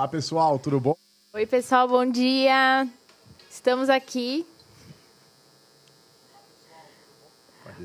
Olá, pessoal, tudo bom? Oi, pessoal, bom dia. Estamos aqui.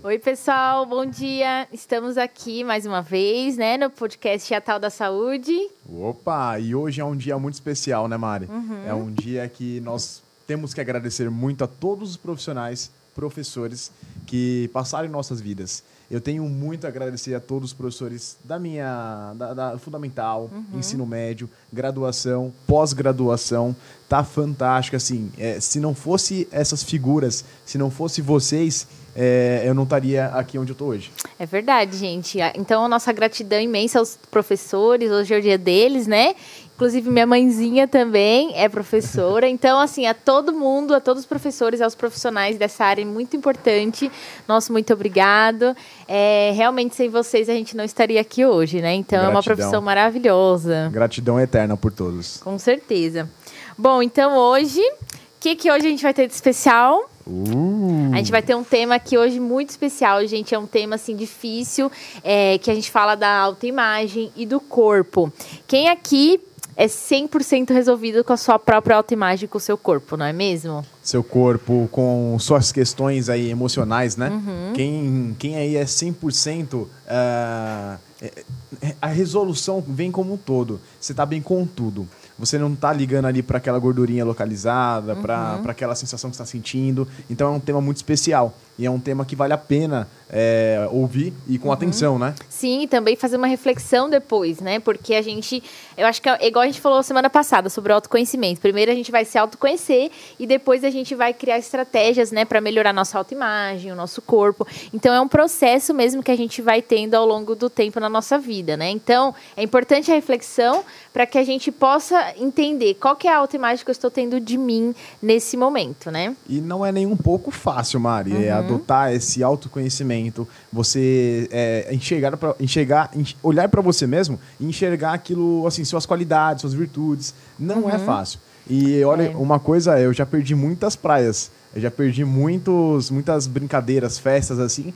Oi, pessoal, bom dia. Estamos aqui mais uma vez, né, no podcast Atal da Saúde. Opa, e hoje é um dia muito especial, né, Mari? Uhum. É um dia que nós temos que agradecer muito a todos os profissionais, professores que passaram em nossas vidas. Eu tenho muito a agradecer a todos os professores da minha da, da fundamental, uhum. ensino médio, graduação, pós-graduação. Tá fantástico, assim. É, se não fosse essas figuras, se não fosse vocês, é, eu não estaria aqui onde eu estou hoje. É verdade, gente. Então, a nossa gratidão imensa aos professores, hoje é o dia deles, né? Inclusive, minha mãezinha também é professora. Então, assim, a todo mundo, a todos os professores, aos profissionais dessa área, é muito importante. Nosso muito obrigado. É, realmente, sem vocês, a gente não estaria aqui hoje, né? Então, Gratidão. é uma profissão maravilhosa. Gratidão eterna por todos. Com certeza. Bom, então hoje, o que, que hoje a gente vai ter de especial? Uh. A gente vai ter um tema aqui hoje muito especial, gente. É um tema assim difícil, é, que a gente fala da autoimagem e do corpo. Quem aqui é 100% resolvido com a sua própria autoimagem, com o seu corpo, não é mesmo? Seu corpo, com suas questões aí emocionais, né? Uhum. Quem, quem aí é 100%, uh, ah, é, é, a resolução vem como um todo. Você está bem com tudo você não está ligando ali para aquela gordurinha localizada, uhum. para aquela sensação que está sentindo. Então é um tema muito especial. E é um tema que vale a pena é, ouvir e com uhum. atenção, né? Sim, também fazer uma reflexão depois, né? Porque a gente, eu acho que é igual a gente falou semana passada sobre o autoconhecimento. Primeiro a gente vai se autoconhecer e depois a gente vai criar estratégias, né, para melhorar nossa autoimagem, o nosso corpo. Então é um processo mesmo que a gente vai tendo ao longo do tempo na nossa vida, né? Então é importante a reflexão para que a gente possa entender qual que é a autoimagem que eu estou tendo de mim nesse momento, né? E não é nem um pouco fácil, Mari. É uhum. É adotar esse autoconhecimento, você é, enxergar, pra, enxergar, olhar para você mesmo e enxergar aquilo, assim, suas qualidades, suas virtudes. Não é uhum. é fácil. E olha, é. uma coisa, eu já perdi muitas praias. Eu já perdi muitos, muitas brincadeiras, festas assim,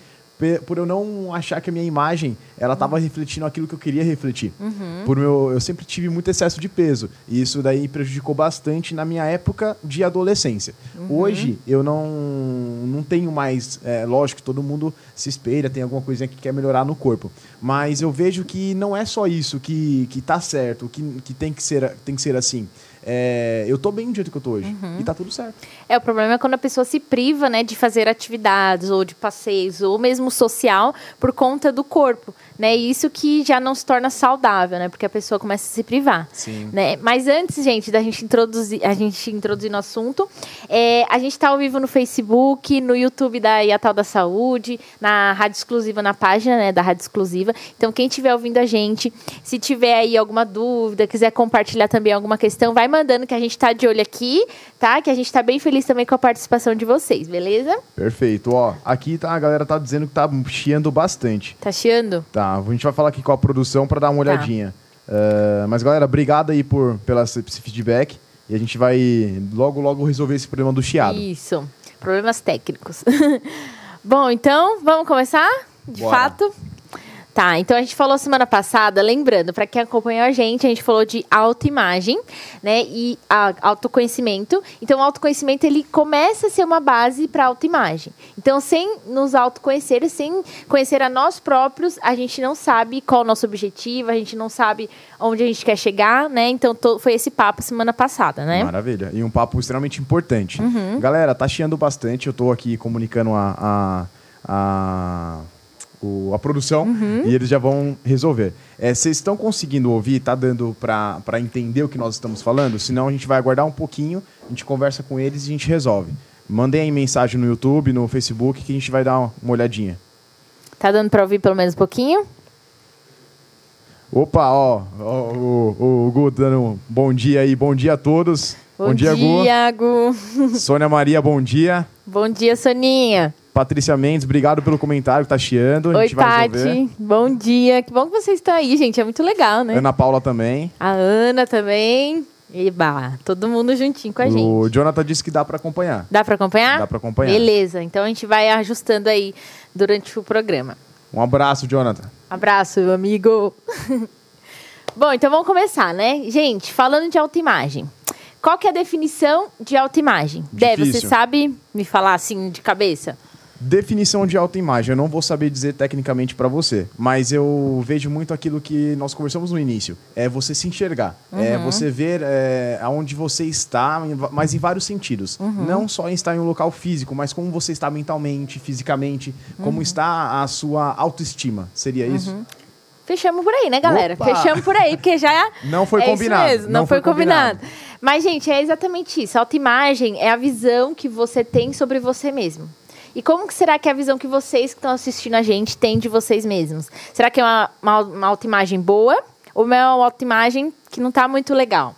por eu não achar que a minha imagem ela estava uhum. refletindo aquilo que eu queria refletir. Uhum. Por meu, eu sempre tive muito excesso de peso e isso daí prejudicou bastante na minha época de adolescência. Uhum. Hoje eu não, não tenho mais, é, lógico que todo mundo se espelha, tem alguma coisinha que quer melhorar no corpo, mas eu vejo que não é só isso que que tá certo, que, que tem que ser tem que ser assim é, eu tô bem do jeito que eu tô hoje. Uhum. E tá tudo certo. É, o problema é quando a pessoa se priva, né, de fazer atividades ou de passeios ou mesmo social por conta do corpo, né? Isso que já não se torna saudável, né? Porque a pessoa começa a se privar. Sim. Né? Mas antes, gente, da gente introduzir, a gente introduzir no assunto, é, a gente tá ao vivo no Facebook, no YouTube da Iatal da Saúde, na Rádio Exclusiva, na página, né, da Rádio Exclusiva. Então, quem estiver ouvindo a gente, se tiver aí alguma dúvida, quiser compartilhar também alguma questão, vai mandando que a gente está de olho aqui, tá? Que a gente está bem feliz também com a participação de vocês, beleza? Perfeito. Ó, aqui tá, a galera tá dizendo que tá chiando bastante. Tá chiando? Tá. A gente vai falar aqui com a produção para dar uma tá. olhadinha. Uh, mas, galera, obrigado aí por pela, esse feedback. E a gente vai logo, logo resolver esse problema do chiado. Isso. Problemas técnicos. Bom, então, vamos começar? De Bora. fato. Tá, então a gente falou semana passada, lembrando, para quem acompanhou a gente, a gente falou de autoimagem, né, e a, autoconhecimento. Então, o autoconhecimento ele começa a ser uma base para autoimagem. Então, sem nos autoconhecer, sem conhecer a nós próprios, a gente não sabe qual é o nosso objetivo, a gente não sabe onde a gente quer chegar, né? Então, to, foi esse papo semana passada, né? Maravilha. E um papo extremamente importante. Uhum. Galera, tá chiando bastante, eu estou aqui comunicando a, a, a o, a produção uhum. e eles já vão resolver. É, vocês estão conseguindo ouvir? Tá dando para entender o que nós estamos falando? Senão a gente vai aguardar um pouquinho, a gente conversa com eles e a gente resolve. Mandem aí mensagem no YouTube, no Facebook, que a gente vai dar uma, uma olhadinha. Tá dando para ouvir pelo menos um pouquinho? Opa, ó, ó o, o, o Gu dando um bom dia aí, bom dia a todos. Bom, bom dia, dia, Gu. Gu. Sônia Maria, bom dia. Bom dia, Soninha. Patrícia Mendes, obrigado pelo comentário, tá chiando. Oi, Tati. Bom dia. Que bom que vocês estão aí, gente. É muito legal, né? Ana Paula também. A Ana também. Eba, todo mundo juntinho com a o gente. O Jonathan disse que dá para acompanhar. Dá para acompanhar? Dá para acompanhar. Beleza, então a gente vai ajustando aí durante o programa. Um abraço, Jonathan. Abraço, amigo. Bom, então vamos começar, né? Gente, falando de autoimagem. Qual que é a definição de autoimagem? Deve, você sabe me falar assim de cabeça? Definição de autoimagem, eu não vou saber dizer tecnicamente para você, mas eu vejo muito aquilo que nós conversamos no início. É você se enxergar, é uhum. é você ver é, aonde você está, mas em vários sentidos. Uhum. Não só em estar em um local físico, mas como você está mentalmente, fisicamente, como uhum. está a sua autoestima. Seria isso? Uhum. Fechamos por aí, né, galera? Opa! Fechamos por aí, porque já. Não foi é combinado. Mesmo, não, não, foi, foi combinado. combinado. Mas, gente, é exatamente isso. A autoimagem é a visão que você tem sobre você mesmo. E como que será que é a visão que vocês que estão assistindo a gente têm de vocês mesmos? Será que é uma, uma, uma autoimagem boa ou é uma autoimagem que não está muito legal?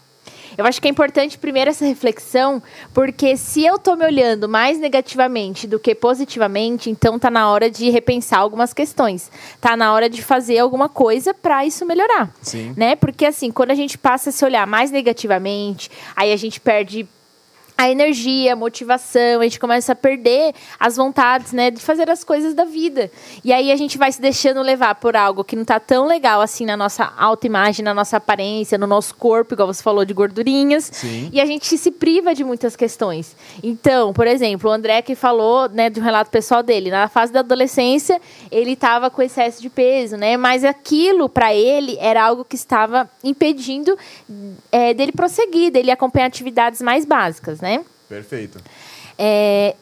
Eu acho que é importante primeiro essa reflexão, porque se eu estou me olhando mais negativamente do que positivamente, então tá na hora de repensar algumas questões. Tá na hora de fazer alguma coisa para isso melhorar. Sim. Né? Porque assim, quando a gente passa a se olhar mais negativamente, aí a gente perde a energia, a motivação, a gente começa a perder as vontades, né, de fazer as coisas da vida. E aí a gente vai se deixando levar por algo que não está tão legal assim na nossa autoimagem, na nossa aparência, no nosso corpo, igual você falou de gordurinhas. Sim. E a gente se priva de muitas questões. Então, por exemplo, o André que falou, né, de um relato pessoal dele, na fase da adolescência, ele estava com excesso de peso, né? Mas aquilo para ele era algo que estava impedindo é, dele prosseguir, dele acompanhar atividades mais básicas, né? Perfeito. É,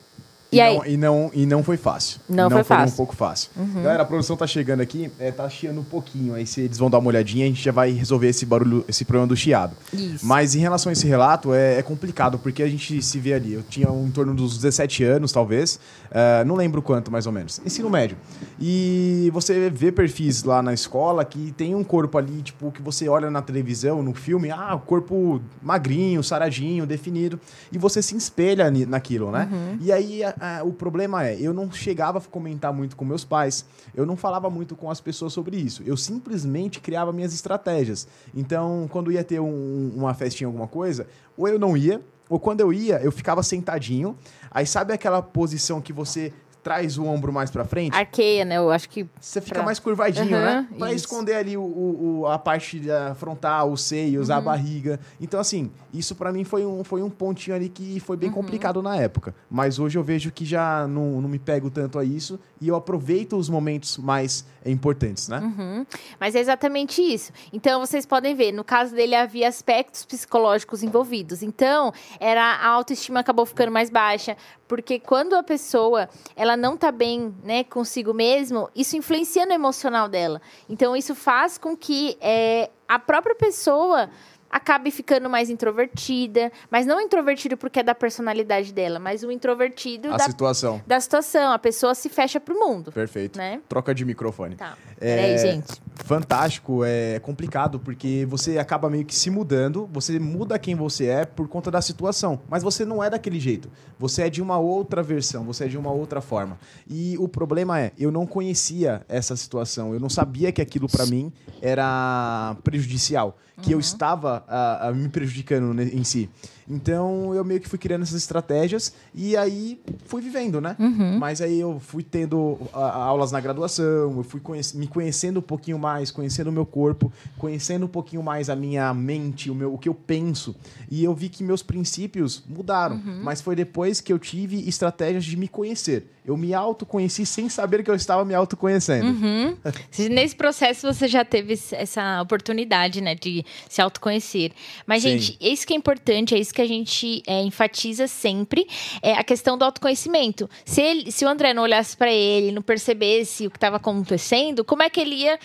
e, e, não, e, não, e não foi fácil. Não, não foi, foi fácil. um pouco fácil. Uhum. Galera, a produção tá chegando aqui, é, tá chiando um pouquinho. Aí se eles vão dar uma olhadinha, a gente já vai resolver esse barulho, esse problema do chiado. Isso. Mas em relação a esse relato, é, é, complicado, porque a gente se vê ali. Eu tinha um, em torno dos 17 anos, talvez. Uh, não lembro quanto, mais ou menos. Ensino médio. E você vê perfis lá na escola que tem um corpo ali, tipo, que você olha na televisão, no filme, ah, o corpo magrinho, saradinho, definido. E você se espelha naquilo, né? Uhum. E aí o problema é, eu não chegava a comentar muito com meus pais, eu não falava muito com as pessoas sobre isso. Eu simplesmente criava minhas estratégias. Então, quando ia ter um, uma festinha, alguma coisa, ou eu não ia, ou quando eu ia, eu ficava sentadinho. Aí sabe aquela posição que você traz o ombro mais para frente. Arqueia, né? Eu acho que. Você fica pra... mais curvadinho, uhum, né? Pra isso. esconder ali o, o, a parte frontal, os seios, uhum. a barriga. Então, assim, isso para mim foi um, foi um pontinho ali que foi bem uhum. complicado na época. Mas hoje eu vejo que já não, não me pego tanto a isso e eu aproveito os momentos mais importantes, né? Uhum. Mas é exatamente isso. Então, vocês podem ver, no caso dele havia aspectos psicológicos envolvidos. Então, era a autoestima acabou ficando mais baixa, porque quando a pessoa ela não está bem né, consigo mesmo, isso influencia no emocional dela. Então, isso faz com que é, a própria pessoa acabe ficando mais introvertida, mas não introvertido porque é da personalidade dela, mas o introvertido a da situação. Da situação, a pessoa se fecha pro mundo. Perfeito. Né? Troca de microfone. Tá. É, Peraí, gente. Fantástico, é complicado porque você acaba meio que se mudando, você muda quem você é por conta da situação, mas você não é daquele jeito. Você é de uma outra versão, você é de uma outra forma. E o problema é, eu não conhecia essa situação, eu não sabia que aquilo para mim era prejudicial que uhum. eu estava uh, me prejudicando em si. Então eu meio que fui criando essas estratégias e aí fui vivendo, né? Uhum. Mas aí eu fui tendo uh, aulas na graduação, eu fui conhec me conhecendo um pouquinho mais, conhecendo o meu corpo, conhecendo um pouquinho mais a minha mente, o, meu, o que eu penso. E eu vi que meus princípios mudaram. Uhum. Mas foi depois que eu tive estratégias de me conhecer. Eu me autoconheci sem saber que eu estava me autoconhecendo. Uhum. Nesse processo você já teve essa oportunidade, né, de se autoconhecer. Mas, Sim. gente, isso que é importante, é isso que a gente é, enfatiza sempre, é a questão do autoconhecimento. Se, ele, se o André não olhasse para ele, não percebesse o que estava acontecendo, como é que ele ia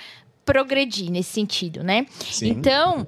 progredir nesse sentido, né? Sim. Então,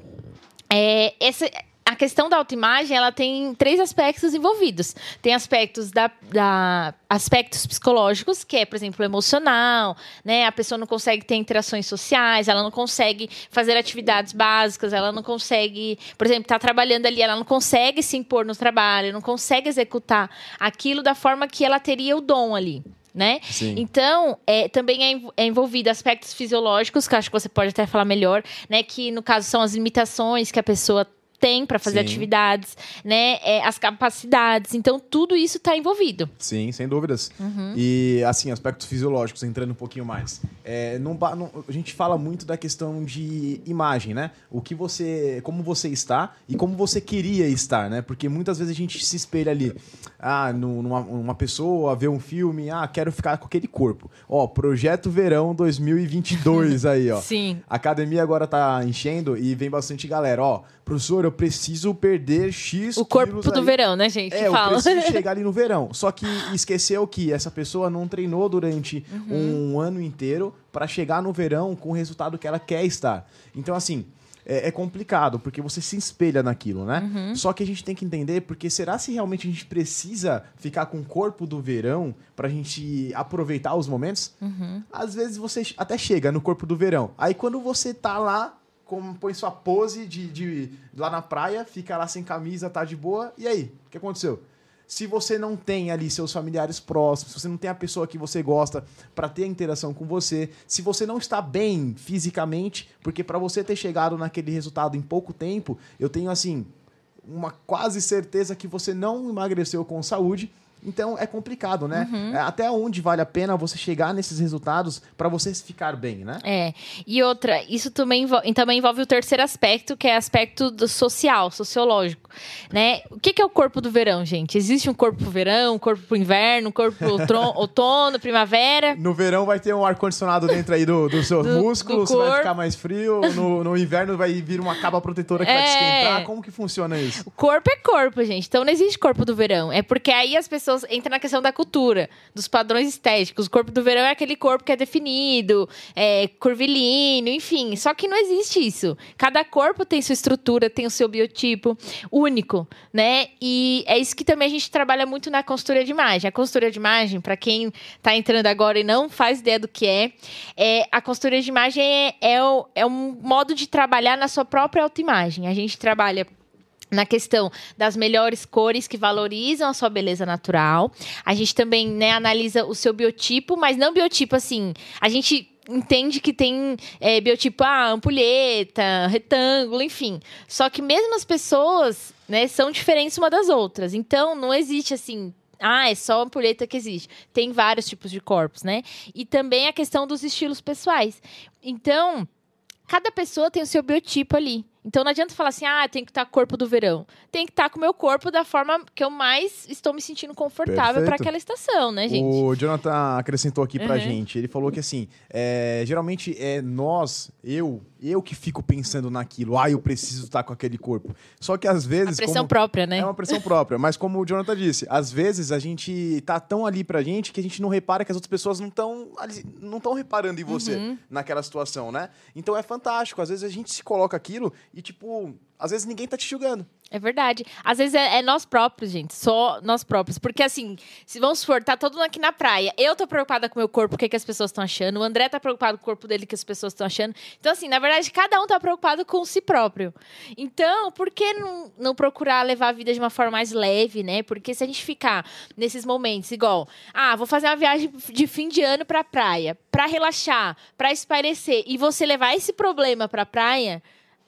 é, essa, a questão da autoimagem ela tem três aspectos envolvidos. Tem aspectos da, da, aspectos psicológicos, que é, por exemplo, emocional, né? A pessoa não consegue ter interações sociais, ela não consegue fazer atividades básicas, ela não consegue, por exemplo, estar tá trabalhando ali, ela não consegue se impor no trabalho, não consegue executar aquilo da forma que ela teria o dom ali. Né? Então, é, também é, é envolvido aspectos fisiológicos, que acho que você pode até falar melhor, né? Que no caso são as limitações que a pessoa tem para fazer Sim. atividades, né? É, as capacidades. Então, tudo isso está envolvido. Sim, sem dúvidas. Uhum. E, assim, aspectos fisiológicos, entrando um pouquinho mais. É, não não- a gente fala muito da questão de imagem, né? O que você. Como você está e como você queria estar, né? Porque muitas vezes a gente se espelha ali. Ah, nu- numa uma pessoa, vê um filme, ah, quero ficar com aquele corpo. Ó, Projeto Verão 2022 aí, ó. Sim. A academia agora tá enchendo e vem bastante galera. Ó, professor, eu preciso perder X O corpo do aí. verão, né, gente? É, que eu fala. preciso chegar ali no verão. Só que esqueceu que essa pessoa não treinou durante Uhum. um ano inteiro para chegar no verão com o resultado que ela quer estar. Então, assim, é, é complicado, porque você se espelha naquilo, né? Uhum. Só que a gente tem que entender, porque será se realmente a gente precisa ficar com o corpo do verão pra gente aproveitar os momentos? Uhum. Às vezes você até chega no corpo do verão. Aí quando você tá lá, com, põe sua pose de, de lá na praia, fica lá sem camisa, tá de boa, e aí? O que aconteceu? Se você não tem ali seus familiares próximos, se você não tem a pessoa que você gosta para ter a interação com você, se você não está bem fisicamente, porque para você ter chegado naquele resultado em pouco tempo, eu tenho assim uma quase certeza que você não emagreceu com saúde. Então é complicado, né? É, Até onde vale a pena você chegar nesses resultados para você ficar bem, né? É. E outra, isso também envolve, também envolve o terceiro aspecto, que é aspecto do social, sociológico, né? O que, que é o corpo do verão, gente? Existe um corpo pro verão, um corpo pro inverno, um corpo pro outono, primavera. No verão vai ter um ar-condicionado dentro aí do- dos seus Do- músculos, do vai ficar mais frio. No, no inverno vai vir uma capa protetora que vai te É. esquentar. Como que funciona isso? O corpo é corpo, gente. Então não existe corpo do verão. É porque aí as pessoas entram na questão da cultura, dos padrões estéticos. O corpo do verão é aquele corpo que é definido, é curvilíneo, enfim. Só que não existe isso. Cada corpo tem sua estrutura, tem o seu biotipo único, né? E é isso que também a gente trabalha muito na consultoria de imagem. A consultoria de imagem, para quem tá entrando agora e não faz ideia do que é, é a consultoria de imagem é, é, é um modo de trabalhar na sua própria autoimagem. A gente trabalha na questão das melhores cores que valorizam a sua beleza natural. A gente também né, analisa o seu biotipo, mas não biotipo assim. A gente entende que tem é, biotipo, ah, ampulheta, retângulo, enfim. Só que mesmo as pessoas né, são diferentes uma das outras. Então, não existe assim. Ah, é só a ampulheta que existe. Tem vários tipos de corpos, né? E também a questão dos estilos pessoais. Então, cada pessoa tem o seu biotipo ali. Então não adianta falar assim, ah, tem que estar corpo do verão. Tem que estar com o meu corpo da forma que eu mais estou me sentindo confortável para aquela estação, né, gente? O Jonathan acrescentou aqui pra Uhum. gente. Ele falou que assim, é, geralmente é nós, eu, eu que fico pensando naquilo. Ah, eu preciso estar com aquele corpo. Só que às A vezes. pressão como- própria, né? É uma pressão própria. Mas como o Jonathan disse, às vezes a gente tá tão ali pra gente que a gente não repara que as outras pessoas não estão não estão reparando em você Uhum. naquela situação, né? Então é fantástico. Às vezes a gente se coloca aquilo e, tipo, às vezes ninguém tá te julgando. É verdade. Às vezes é, é nós próprios, gente. Só nós próprios. Porque assim, se vamos supor, tá todo mundo aqui na praia. Eu tô preocupada com o meu corpo, o que, que as pessoas estão achando. O André tá preocupado com o corpo dele, o que as pessoas estão achando. Então, assim, na verdade, cada um tá preocupado com si próprio. Então, por que não, não procurar levar a vida de uma forma mais leve, né? Porque se a gente ficar nesses momentos, igual, ah, vou fazer uma viagem de fim de ano pra praia, pra relaxar, pra espairecer, e você levar esse problema pra praia.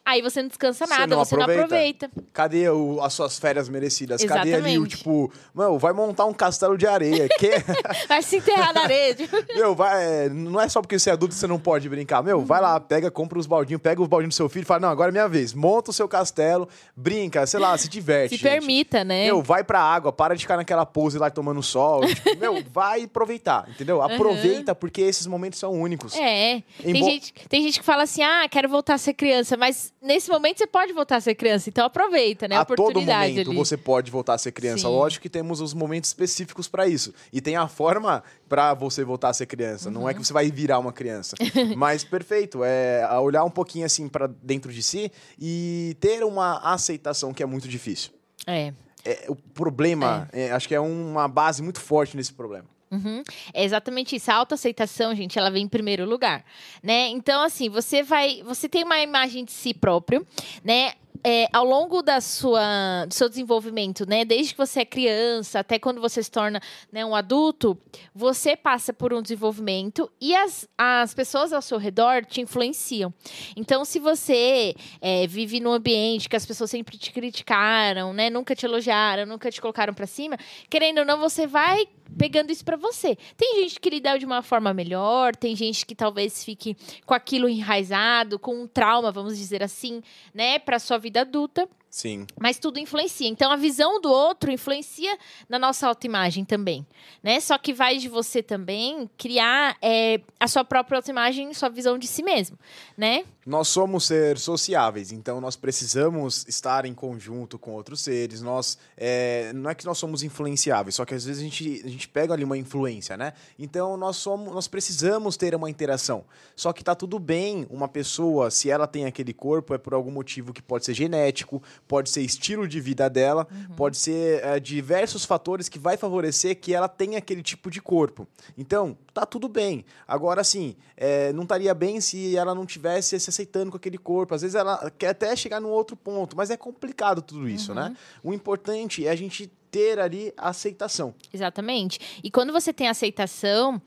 Aí você não descansa Você nada, não você não aproveita. aproveita. Cadê o- as suas férias merecidas? Cadê ali o Exatamente. tipo, mano, vai montar um castelo de areia? que Vai se enterrar na areia. Meu, vai, é, não é só porque você é adulto que você não pode brincar. Meu, vai lá, pega, compra os baldinhos, pega os baldinhos do seu filho e fala: Não, agora é minha vez. Monta o seu castelo, brinca, sei lá, se diverte. se gente. permita, né? Meu, vai pra água, para de ficar naquela pose lá tomando sol. Tipo, meu, vai aproveitar, entendeu? Aproveita, porque esses momentos são únicos. É. Tem, Embo- gente, tem gente que fala assim: ah, quero voltar a ser criança. Mas nesse momento você pode voltar a ser criança. Então aproveita, né? A, a todo momento ali. você pode voltar a ser criança. Sim. Lógico que temos os momentos específicos pra isso. E tem a forma pra você voltar a ser criança. Não é Uhum. que você vai virar uma criança. Mas perfeito, é olhar um pouquinho assim pra dentro de si e ter uma aceitação que é muito difícil. É. É, o problema, é, acho que é uma base muito forte nesse problema. Uhum. É exatamente isso. A autoaceitação, gente, ela vem em primeiro lugar, né? Então, assim, você vai, você tem uma imagem de si próprio, né? É, ao longo da sua, do seu desenvolvimento, né, desde que você é criança até quando você se torna né, um adulto, você passa por um desenvolvimento e as, as pessoas ao seu redor te influenciam. Então, se você é, vive num ambiente que as pessoas sempre te criticaram, né, nunca te elogiaram, nunca te colocaram para cima, querendo ou não, você vai pegando isso para você. Tem gente que lida de uma forma melhor, tem gente que talvez fique com aquilo enraizado, com um trauma, vamos dizer assim, né, para sua vida adulta. Sim. Mas tudo influencia. Então a visão do outro influencia na nossa autoimagem também, né? Só que vai de você também criar é, a sua própria autoimagem, sua visão de si mesmo, né? Nós somos seres sociáveis, então nós precisamos estar em conjunto com outros seres. Nós é, não é que nós somos influenciáveis, só que às vezes a gente, a gente pega ali uma influência, né? Então nós somos, nós precisamos ter uma interação. Só que tá tudo bem uma pessoa, se ela tem aquele corpo, é por algum motivo que pode ser genético, pode ser estilo de vida dela, uhum. pode ser é, diversos fatores que vai favorecer que ela tenha aquele tipo de corpo. Então, tá tudo bem. Agora, assim, é, não estaria bem se ela não tivesse se aceitando com aquele corpo. Às vezes ela quer até chegar num outro ponto, mas é complicado tudo isso, né? uhum. né? O importante é a gente ter ali a aceitação. Exatamente. E quando você tem aceitação,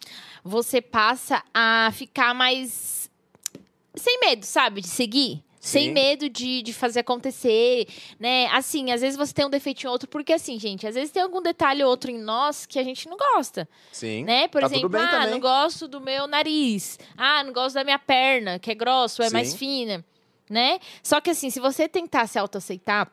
você passa a ficar mais sem medo, sabe, de seguir. Sem medo de, de fazer acontecer, né? Assim, às vezes você tem um defeitinho ou outro, porque assim, gente, às vezes tem algum detalhe ou outro em nós que a gente não gosta. Sim. Né? Por tá exemplo, ah, também. não gosto do meu nariz. Ah, não gosto da minha perna, que é grossa ou é Sim. mais fina, né? Só que assim, se você tentar se autoaceitar,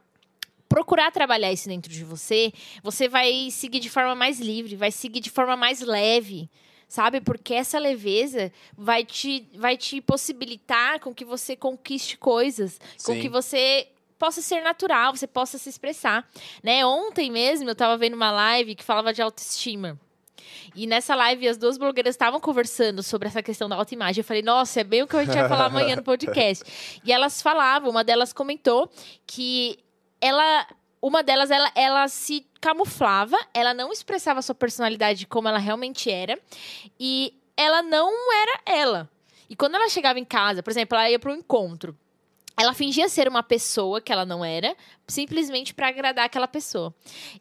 procurar trabalhar isso dentro de você, você vai seguir de forma mais livre, vai seguir de forma mais leve sabe? Porque essa leveza vai te, vai te possibilitar com que você conquiste coisas, Sim. com que você possa ser natural, você possa se expressar, né? Ontem mesmo eu estava vendo uma live que falava de autoestima. E nessa live as duas blogueiras estavam conversando sobre essa questão da autoimagem. Eu falei, nossa, é bem o que a gente vai falar amanhã no podcast. e elas falavam, uma delas comentou que ela uma delas, ela, ela se camuflava, ela não expressava sua personalidade como ela realmente era. E ela não era ela. E quando ela chegava em casa, por exemplo, ela ia para um encontro. Ela fingia ser uma pessoa que ela não era, simplesmente para agradar aquela pessoa.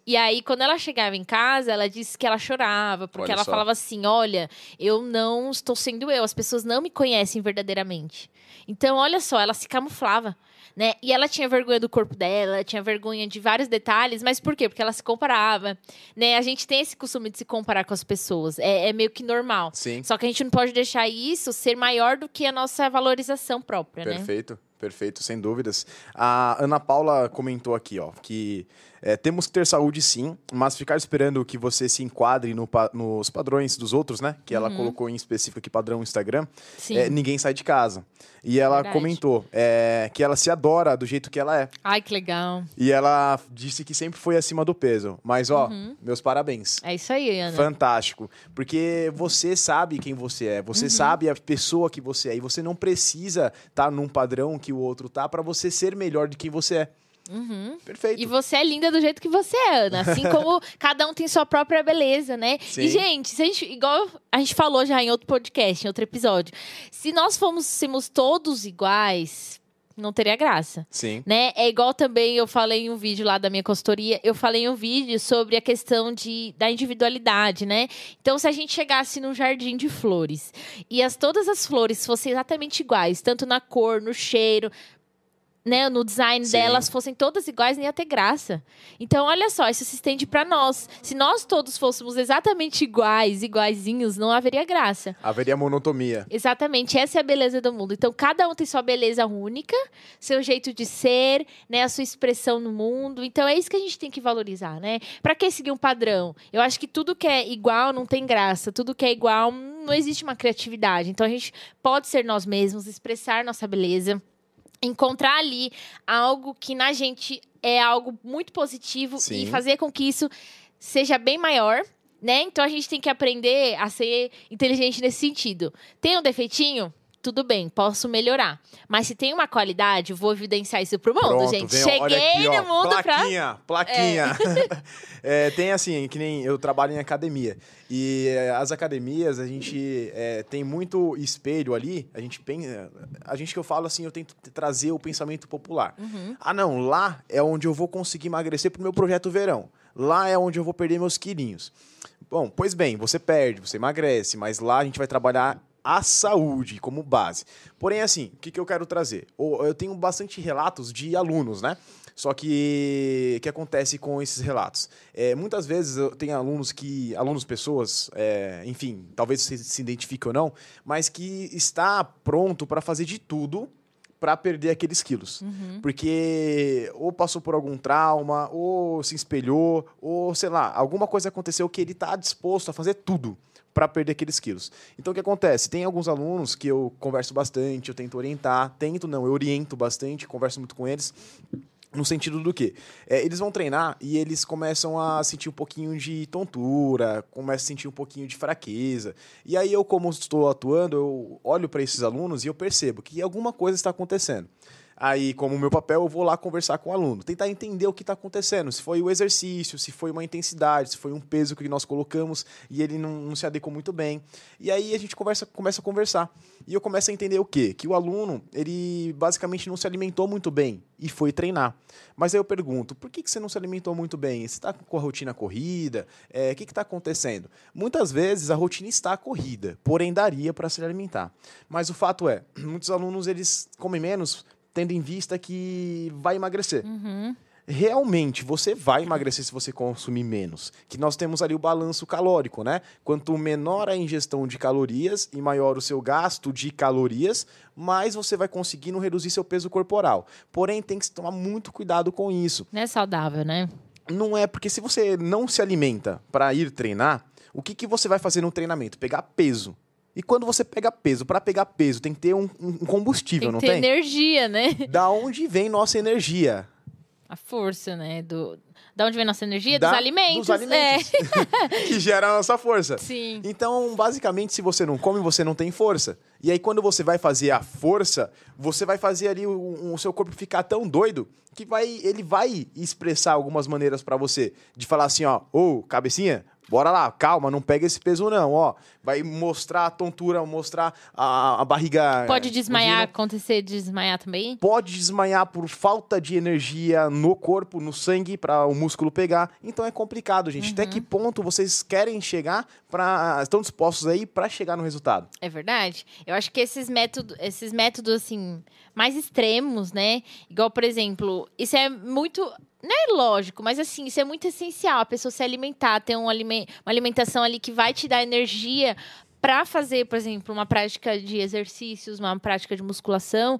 E aí, quando ela chegava em casa, ela disse que ela chorava, porque olha ela só. falava assim: Olha, eu não estou sendo eu, as pessoas não me conhecem verdadeiramente. Então, olha só, ela se camuflava né? E ela tinha vergonha do corpo dela, tinha vergonha de vários detalhes, mas por quê? Porque ela se comparava, né? A gente tem esse costume de se comparar com as pessoas, é, é meio que normal. Sim. Só que a gente não pode deixar isso ser maior do que a nossa valorização própria, Perfeito. né? Perfeito. Perfeito, sem dúvidas. A Ana Paula comentou aqui, ó, que é, temos que ter saúde sim, mas ficar esperando que você se enquadre no, nos padrões dos outros, né? Que ela uhum. colocou em específico aqui padrão Instagram. É, ninguém sai de casa. E ela Verdade. comentou é, que ela se adora do jeito que ela é. Ai, que legal. E ela disse que sempre foi acima do peso. Mas, ó, uhum. meus parabéns. É isso aí, Ana. Fantástico. Porque você sabe quem você é, você uhum. sabe a pessoa que você é. E você não precisa estar tá num padrão que o outro tá para você ser melhor de quem você é. Uhum. Perfeito. E você é linda do jeito que você é, Ana. Assim como cada um tem sua própria beleza, né? Sim. E, gente, se a gente, igual a gente falou já em outro podcast, em outro episódio, se nós fôssemos todos iguais, não teria graça. Sim. Né? É igual também eu falei em um vídeo lá da minha consultoria, eu falei em um vídeo sobre a questão de, da individualidade, né? Então, se a gente chegasse num jardim de flores e as, todas as flores fossem exatamente iguais, tanto na cor, no cheiro, né, no design Sim. delas fossem todas iguais, nem ia ter graça. Então, olha só, isso se estende para nós. Se nós todos fôssemos exatamente iguais, iguaizinhos, não haveria graça. Haveria monotonia. Exatamente, essa é a beleza do mundo. Então, cada um tem sua beleza única, seu jeito de ser, né, a sua expressão no mundo. Então, é isso que a gente tem que valorizar, né? Para que seguir um padrão? Eu acho que tudo que é igual não tem graça, tudo que é igual não existe uma criatividade. Então, a gente pode ser nós mesmos, expressar nossa beleza encontrar ali algo que na gente é algo muito positivo Sim. e fazer com que isso seja bem maior, né? Então a gente tem que aprender a ser inteligente nesse sentido. Tem um defeitinho? Tudo bem, posso melhorar. Mas se tem uma qualidade, vou evidenciar isso pro mundo, Pronto, gente. vem, Cheguei aqui, ó, no mundo pra. plaquinha, Plaquinha, É, tem assim, que nem eu trabalho em academia. E é, as academias, a gente é, tem muito espelho ali. A gente pensa. A gente que eu falo assim, eu tento trazer o pensamento popular. Uhum. Ah, não, lá é onde eu vou conseguir emagrecer pro meu projeto verão. Lá é onde eu vou perder meus quilinhos. Bom, pois bem, você perde, você emagrece, mas lá a gente vai trabalhar a saúde como base. Porém, assim, o que, que eu quero trazer? Eu tenho bastante relatos de alunos, né? Só que o que acontece com esses relatos? É, muitas vezes eu tenho alunos que. alunos, pessoas, é, enfim, talvez você se identifique ou não, mas que está pronto para fazer de tudo para perder aqueles quilos. Porque ou passou por algum trauma, ou se espelhou, ou sei lá, alguma coisa aconteceu que ele está disposto a fazer tudo para perder aqueles quilos. Então o que acontece? Tem alguns alunos que eu converso bastante, eu tento orientar, tento não, eu oriento bastante, converso muito com eles. No sentido do quê? É, eles vão treinar e eles começam a sentir um pouquinho de tontura, começam a sentir um pouquinho de fraqueza. E aí eu, como estou atuando, eu olho para esses alunos e eu percebo que alguma coisa está acontecendo. Aí, como meu papel, eu vou lá conversar com o aluno, tentar entender o que está acontecendo, se foi o exercício, se foi uma intensidade, se foi um peso que nós colocamos e ele não, não se adequou muito bem. E aí a gente conversa, começa a conversar. E eu começo a entender o quê? Que o aluno, ele basicamente não se alimentou muito bem e foi treinar. Mas aí eu pergunto, por que, que você não se alimentou muito bem? Você está com a rotina corrida? É, o que está acontecendo? Muitas vezes a rotina está corrida, porém daria para se alimentar. Mas o fato é, muitos alunos eles comem menos tendo em vista que vai emagrecer. Realmente, você vai emagrecer se você consumir menos. Que nós temos ali o balanço calórico, né? Quanto menor a ingestão de calorias e maior o seu gasto de calorias, mais você vai conseguindo reduzir seu peso corporal. Porém, tem que tomar muito cuidado com isso. Não é saudável, né? Não é porque se você não se alimenta para ir treinar, o que, que você vai fazer no treinamento? Pegar peso. E quando você pega peso, para pegar peso, tem que ter um, um combustível, Tem não ter tem? energia, né? Da onde vem nossa energia? A força, né? Do... Da onde vem nossa energia? Da- dos alimentos. Dos alimentos. que gera a nossa força. É. Sim. Então, basicamente, se você não come, você não tem força. E aí, quando você vai fazer a força, você vai fazer ali o, o seu corpo ficar tão doido que vai, ele vai expressar algumas maneiras pra você. De falar assim, ó, ô, cabecinha, bora lá, calma, não pega esse peso não, ó. Vai mostrar a tontura, mostrar a, a barriga... Pode desmaiar, fugindo. acontecer de desmaiar também? Pode desmaiar por falta de energia no corpo, no sangue, para o músculo pegar. Então é complicado, gente. Até que ponto vocês querem chegar para estão dispostos aí para chegar no resultado? É verdade. Eu acho que esses métodos, esses métodos assim, mais extremos, né? Igual, por exemplo, isso é muito. Não é lógico, mas assim, isso é muito essencial. A pessoa se alimentar, ter um uma alimentação ali que vai te dar energia para fazer, por exemplo, uma prática de exercícios, uma prática de musculação.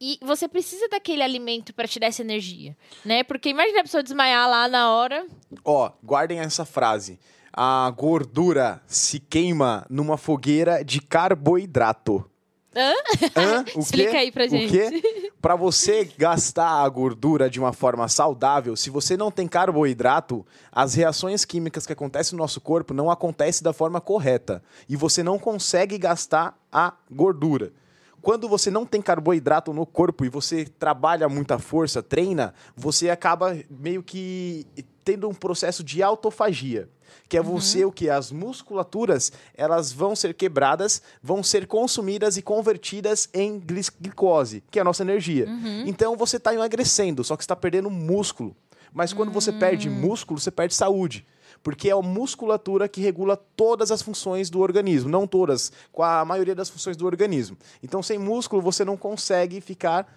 E você precisa daquele alimento para te dar essa energia, né? Porque imagina a pessoa desmaiar lá na hora. Ó, guardem essa frase. A gordura se queima numa fogueira de carboidrato. Hã? Hã? O Explica quê? aí pra gente. O quê? Pra você gastar a gordura de uma forma saudável, se você não tem carboidrato, as reações químicas que acontecem no nosso corpo não acontecem da forma correta. E você não consegue gastar a gordura. Quando você não tem carboidrato no corpo e você trabalha muita força, treina, você acaba meio que tendo um processo de autofagia, que é você o que as musculaturas, elas vão ser quebradas, vão ser consumidas e convertidas em glicose, que é a nossa energia. Então você está emagrecendo, só que está perdendo músculo. Mas quando você perde músculo, você perde saúde. Porque é a musculatura que regula todas as funções do organismo. Não todas, com a maioria das funções do organismo. Então, sem músculo, você não consegue ficar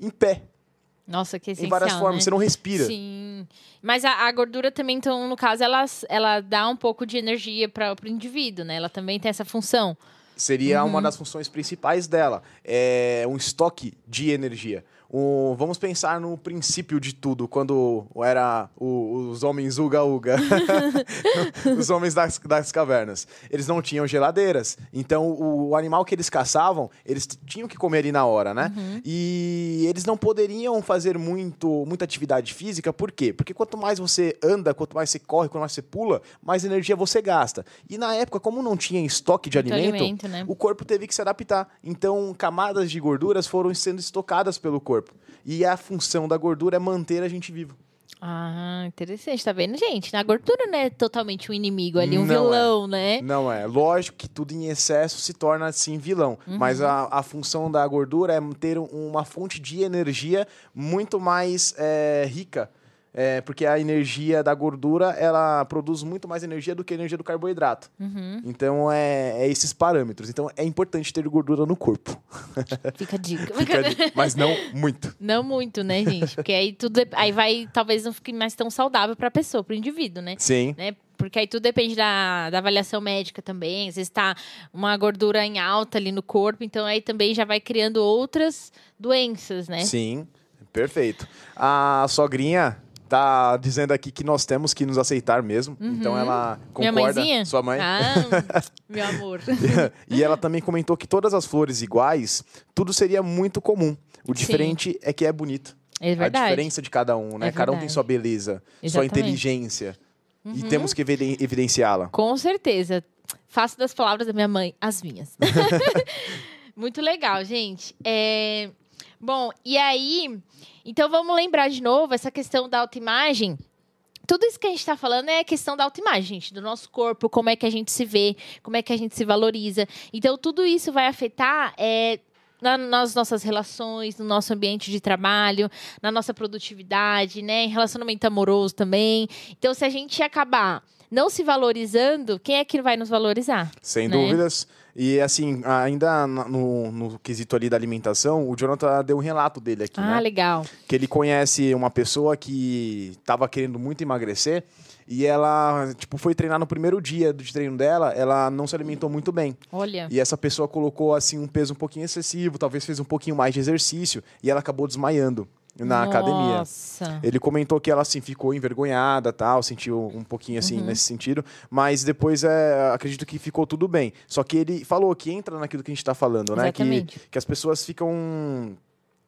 em pé. Nossa, que em essencial, várias formas, né? você não respira. Sim. Mas a, a gordura também, então, no caso, ela, ela dá um pouco de energia para o indivíduo, né? Ela também tem essa função. Seria uma das funções principais dela. É um estoque de energia. O, vamos pensar no princípio de tudo, quando era o, os homens uga-uga, os homens das, das cavernas. Eles não tinham geladeiras, então o, o, animal que eles caçavam, eles tinham que comer ali na hora, né? Uhum. E eles não poderiam fazer muito, muita atividade física, por quê? Porque quanto mais você anda, quanto mais você corre, quanto mais você pula, mais energia você gasta. E na época, como não tinha estoque de alimento, alimento né? o corpo teve que se adaptar. Então, camadas de gorduras foram sendo estocadas pelo corpo. E a função da gordura é manter a gente vivo. Ah, interessante. Tá vendo, gente? A gordura não é totalmente um inimigo ali, um não vilão, é. né? Não é. Lógico que tudo em excesso se torna, assim, vilão. Uhum. Mas a, a função da gordura é ter uma fonte de energia muito mais é, rica é, porque a energia da gordura ela produz muito mais energia do que a energia do carboidrato. Uhum. Então é, é, esses parâmetros. Então é importante ter gordura no corpo. Fica a dica. Fica a dica. Mas não muito. Não muito, né, gente? Porque aí tudo aí vai talvez não fique mais tão saudável para a pessoa, para o indivíduo, né? Sim. Né? porque aí tudo depende da, da avaliação médica também. Às vezes está uma gordura em alta ali no corpo, então aí também já vai criando outras doenças, né? Sim, perfeito. A sogrinha tá dizendo aqui que nós temos que nos aceitar mesmo. Uhum. Então ela concorda. Minha mãezinha? Sua mãe. Ah, meu amor. e ela também comentou que todas as flores iguais, tudo seria muito comum. O diferente Sim. é que é bonito. É verdade. A diferença de cada um, né? É cada um tem sua beleza, Exatamente. sua inteligência. Uhum. E temos que evidenciá-la. Com certeza. Faço das palavras da minha mãe as minhas. muito legal, gente. É... Bom, e aí, então vamos lembrar de novo essa questão da autoimagem. Tudo isso que a gente está falando é a questão da autoimagem, gente, do nosso corpo, como é que a gente se vê, como é que a gente se valoriza. Então, tudo isso vai afetar é, na, nas nossas relações, no nosso ambiente de trabalho, na nossa produtividade, né? Em relacionamento amoroso também. Então, se a gente acabar não se valorizando, quem é que vai nos valorizar? Sem né? dúvidas. E assim, ainda no, no quesito ali da alimentação, o Jonathan deu um relato dele aqui. Ah, né? legal. Que ele conhece uma pessoa que estava querendo muito emagrecer e ela, tipo, foi treinar no primeiro dia de treino dela, ela não se alimentou muito bem. Olha. E essa pessoa colocou, assim, um peso um pouquinho excessivo, talvez fez um pouquinho mais de exercício e ela acabou desmaiando na Nossa. academia. Ele comentou que ela assim ficou envergonhada, tal, sentiu um pouquinho assim uhum. nesse sentido, mas depois é, acredito que ficou tudo bem. Só que ele falou que entra naquilo que a gente está falando, né? Que, que as pessoas ficam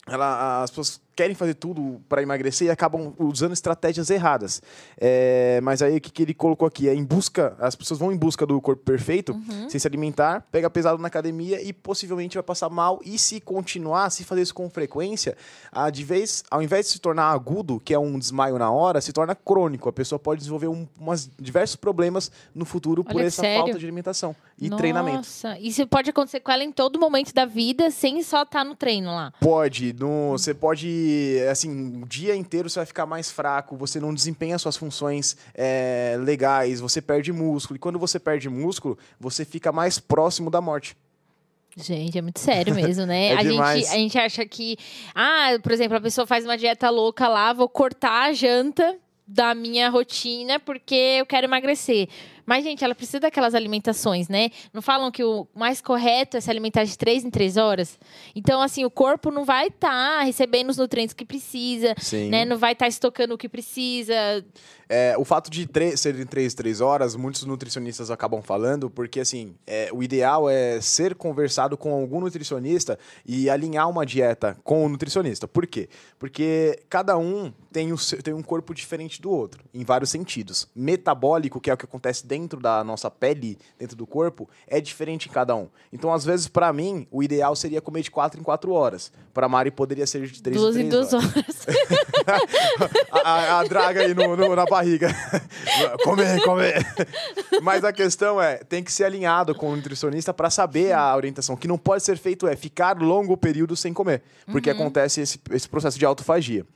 ela, as pessoas querem fazer tudo para emagrecer e acabam usando estratégias erradas. É, mas aí o que, que, ele colocou aqui é em busca, as pessoas vão em busca do corpo perfeito, uhum. sem se alimentar, pega pesado na academia e possivelmente vai passar mal. E se continuar, se fazer isso com frequência, a, de vez, ao invés de se tornar agudo, que é um desmaio na hora, se torna crônico. A pessoa pode desenvolver um, umas, diversos problemas no futuro por essa sério? falta de alimentação e Nossa. treinamento. Nossa, isso pode acontecer com ela em todo momento da vida, sem só estar tá no treino lá. Pode, você pode assim, o dia inteiro você vai ficar mais fraco, você não desempenha suas funções é, legais, você perde músculo. E quando você perde músculo, você fica mais próximo da morte. Gente, é muito sério mesmo, né? é a, gente, a gente acha que, ah, por exemplo, a pessoa faz uma dieta louca lá, vou cortar a janta da minha rotina porque eu quero emagrecer. Mas, gente, ela precisa daquelas alimentações, né? Não falam que o mais correto é se alimentar de três em três horas? Então, assim, o corpo não vai estar tá recebendo os nutrientes que precisa, Sim. né? Não vai estar tá estocando o que precisa. É, o fato de ser em três, três horas, muitos nutricionistas acabam falando, porque, assim, é, o ideal é ser conversado com algum nutricionista e alinhar uma dieta com o nutricionista. Por quê? Porque cada um tem, o, tem um corpo diferente do outro, em vários sentidos. Metabólico, que é o que acontece dentro dentro da nossa pele, dentro do corpo, é diferente em cada um. Então, às vezes, para mim, o ideal seria comer de 4 em 4 horas. Para Mari, poderia ser de 3 duas em 3 horas. horas. a, a, a, draga aí no, no, na barriga. comer, comer. Mas a questão é, tem que ser alinhado com o nutricionista para saber a orientação. O que não pode ser feito é ficar longo período sem comer. Porque uhum. acontece esse, esse processo de autofagia.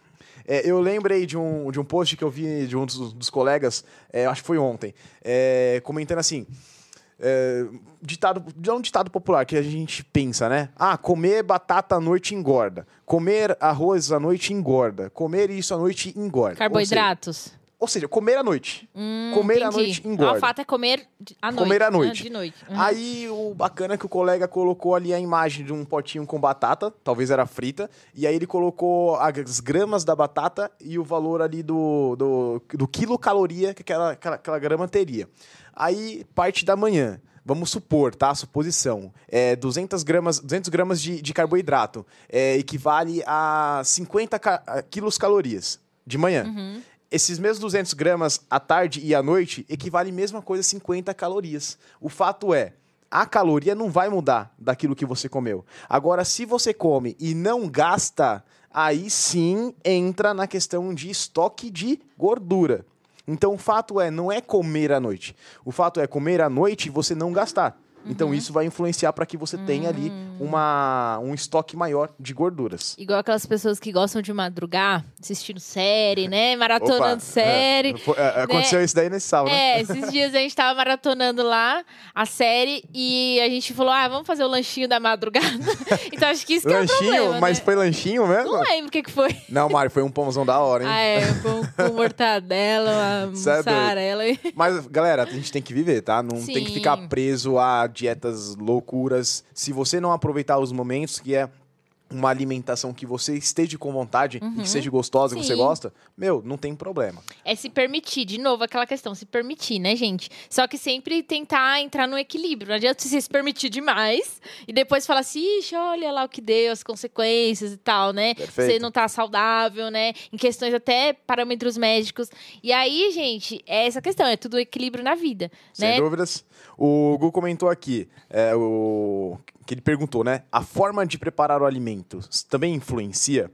É, eu lembrei de um, de um post que eu vi de um dos, dos colegas, é, acho que foi ontem, é, comentando assim. É, ditado, é um ditado popular que a gente pensa, né? Ah, comer batata à noite engorda. Comer arroz à noite engorda. Comer isso à noite engorda. Carboidratos. Ou seja, comer à noite. Hum, comer à entendi. noite engorda. Ah, o fato é comer à noite. Comer à noite. De noite. Uhum. Aí o bacana é que o colega colocou ali a imagem de um potinho com batata, talvez era frita, e aí ele colocou as gramas da batata e o valor ali do, do, do quilocaloria que aquela, aquela, aquela grama teria. Aí, parte da manhã. Vamos supor, tá? Suposição. É 200 gramas, 200 gramas de, de carboidrato. É, equivale a 50 ca quilos calorias de manhã. Uhum. Esses mesmos 200 gramas à tarde e à noite equivale a mesma coisa a 50 calorias. O fato é, a caloria não vai mudar daquilo que você comeu. Agora, se você come e não gasta, aí sim entra na questão de estoque de gordura. Então, o fato é, não é comer à noite. O fato é comer à noite e você não gastar. Então, isso vai influenciar para que você tenha ali uma, um estoque maior de gorduras. Igual aquelas pessoas que gostam de madrugar, assistindo série, né? Maratonando Opa, série. é, foi- é, aconteceu isso daí nesse sábado. né? É, esses dias a gente tava maratonando lá a série e a gente falou: ah, vamos fazer o lanchinho da madrugada. então acho que isso que é o lanchinho, problema. mas né? foi lanchinho mesmo? Não lembro o que, que foi. Não, Mário, foi um pãozão da hora, hein? Ah, é, com, com mortadela, uma é mussarela. Mas, galera, a gente tem que viver, tá? Não tem que Sim. ficar preso a dietas loucuras. Se você não aproveitar os momentos que é uma alimentação que você esteja com vontade e que seja gostosa, que você Uhum. Sim. gosta, meu, não tem problema. É se permitir, de novo, aquela questão, se permitir, né, gente? Só que sempre tentar entrar no equilíbrio. Não adianta você se permitir demais e depois falar assim, ixi, olha lá o que deu, as consequências e tal, né? Perfeito. Você não tá saudável, né? Em questões até parâmetros médicos. E aí, gente, é essa questão, é tudo equilíbrio na vida, Sem né? dúvidas. O Gu comentou aqui, é, o, que ele perguntou, né? A forma de preparar o alimento também influencia?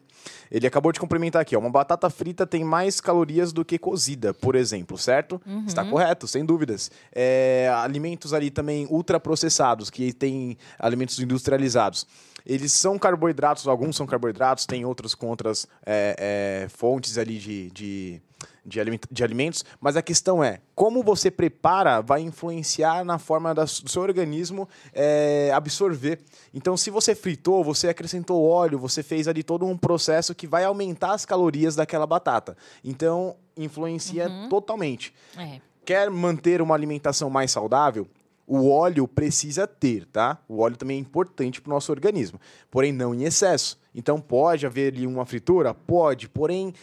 Ele acabou de complementar aqui, ó. Uma batata frita tem mais calorias do que cozida, por exemplo, certo? Uhum. Está correto, sem dúvidas. É, alimentos ali também ultraprocessados, que tem alimentos industrializados. Eles são carboidratos, alguns são carboidratos, tem outros com outras é, é, fontes ali de, de, de, aliment- de alimentos, mas a questão é, como você prepara vai influenciar na forma da- do seu organismo é, absorver. Então, se você fritou, você acrescentou óleo, você fez ali todo um processo que vai aumentar as calorias daquela batata. Então, influencia totalmente. É. Quer manter uma alimentação mais saudável? O óleo precisa ter, tá? O óleo também é importante para o nosso organismo, porém não em excesso. Então pode haver ali uma fritura? Pode, porém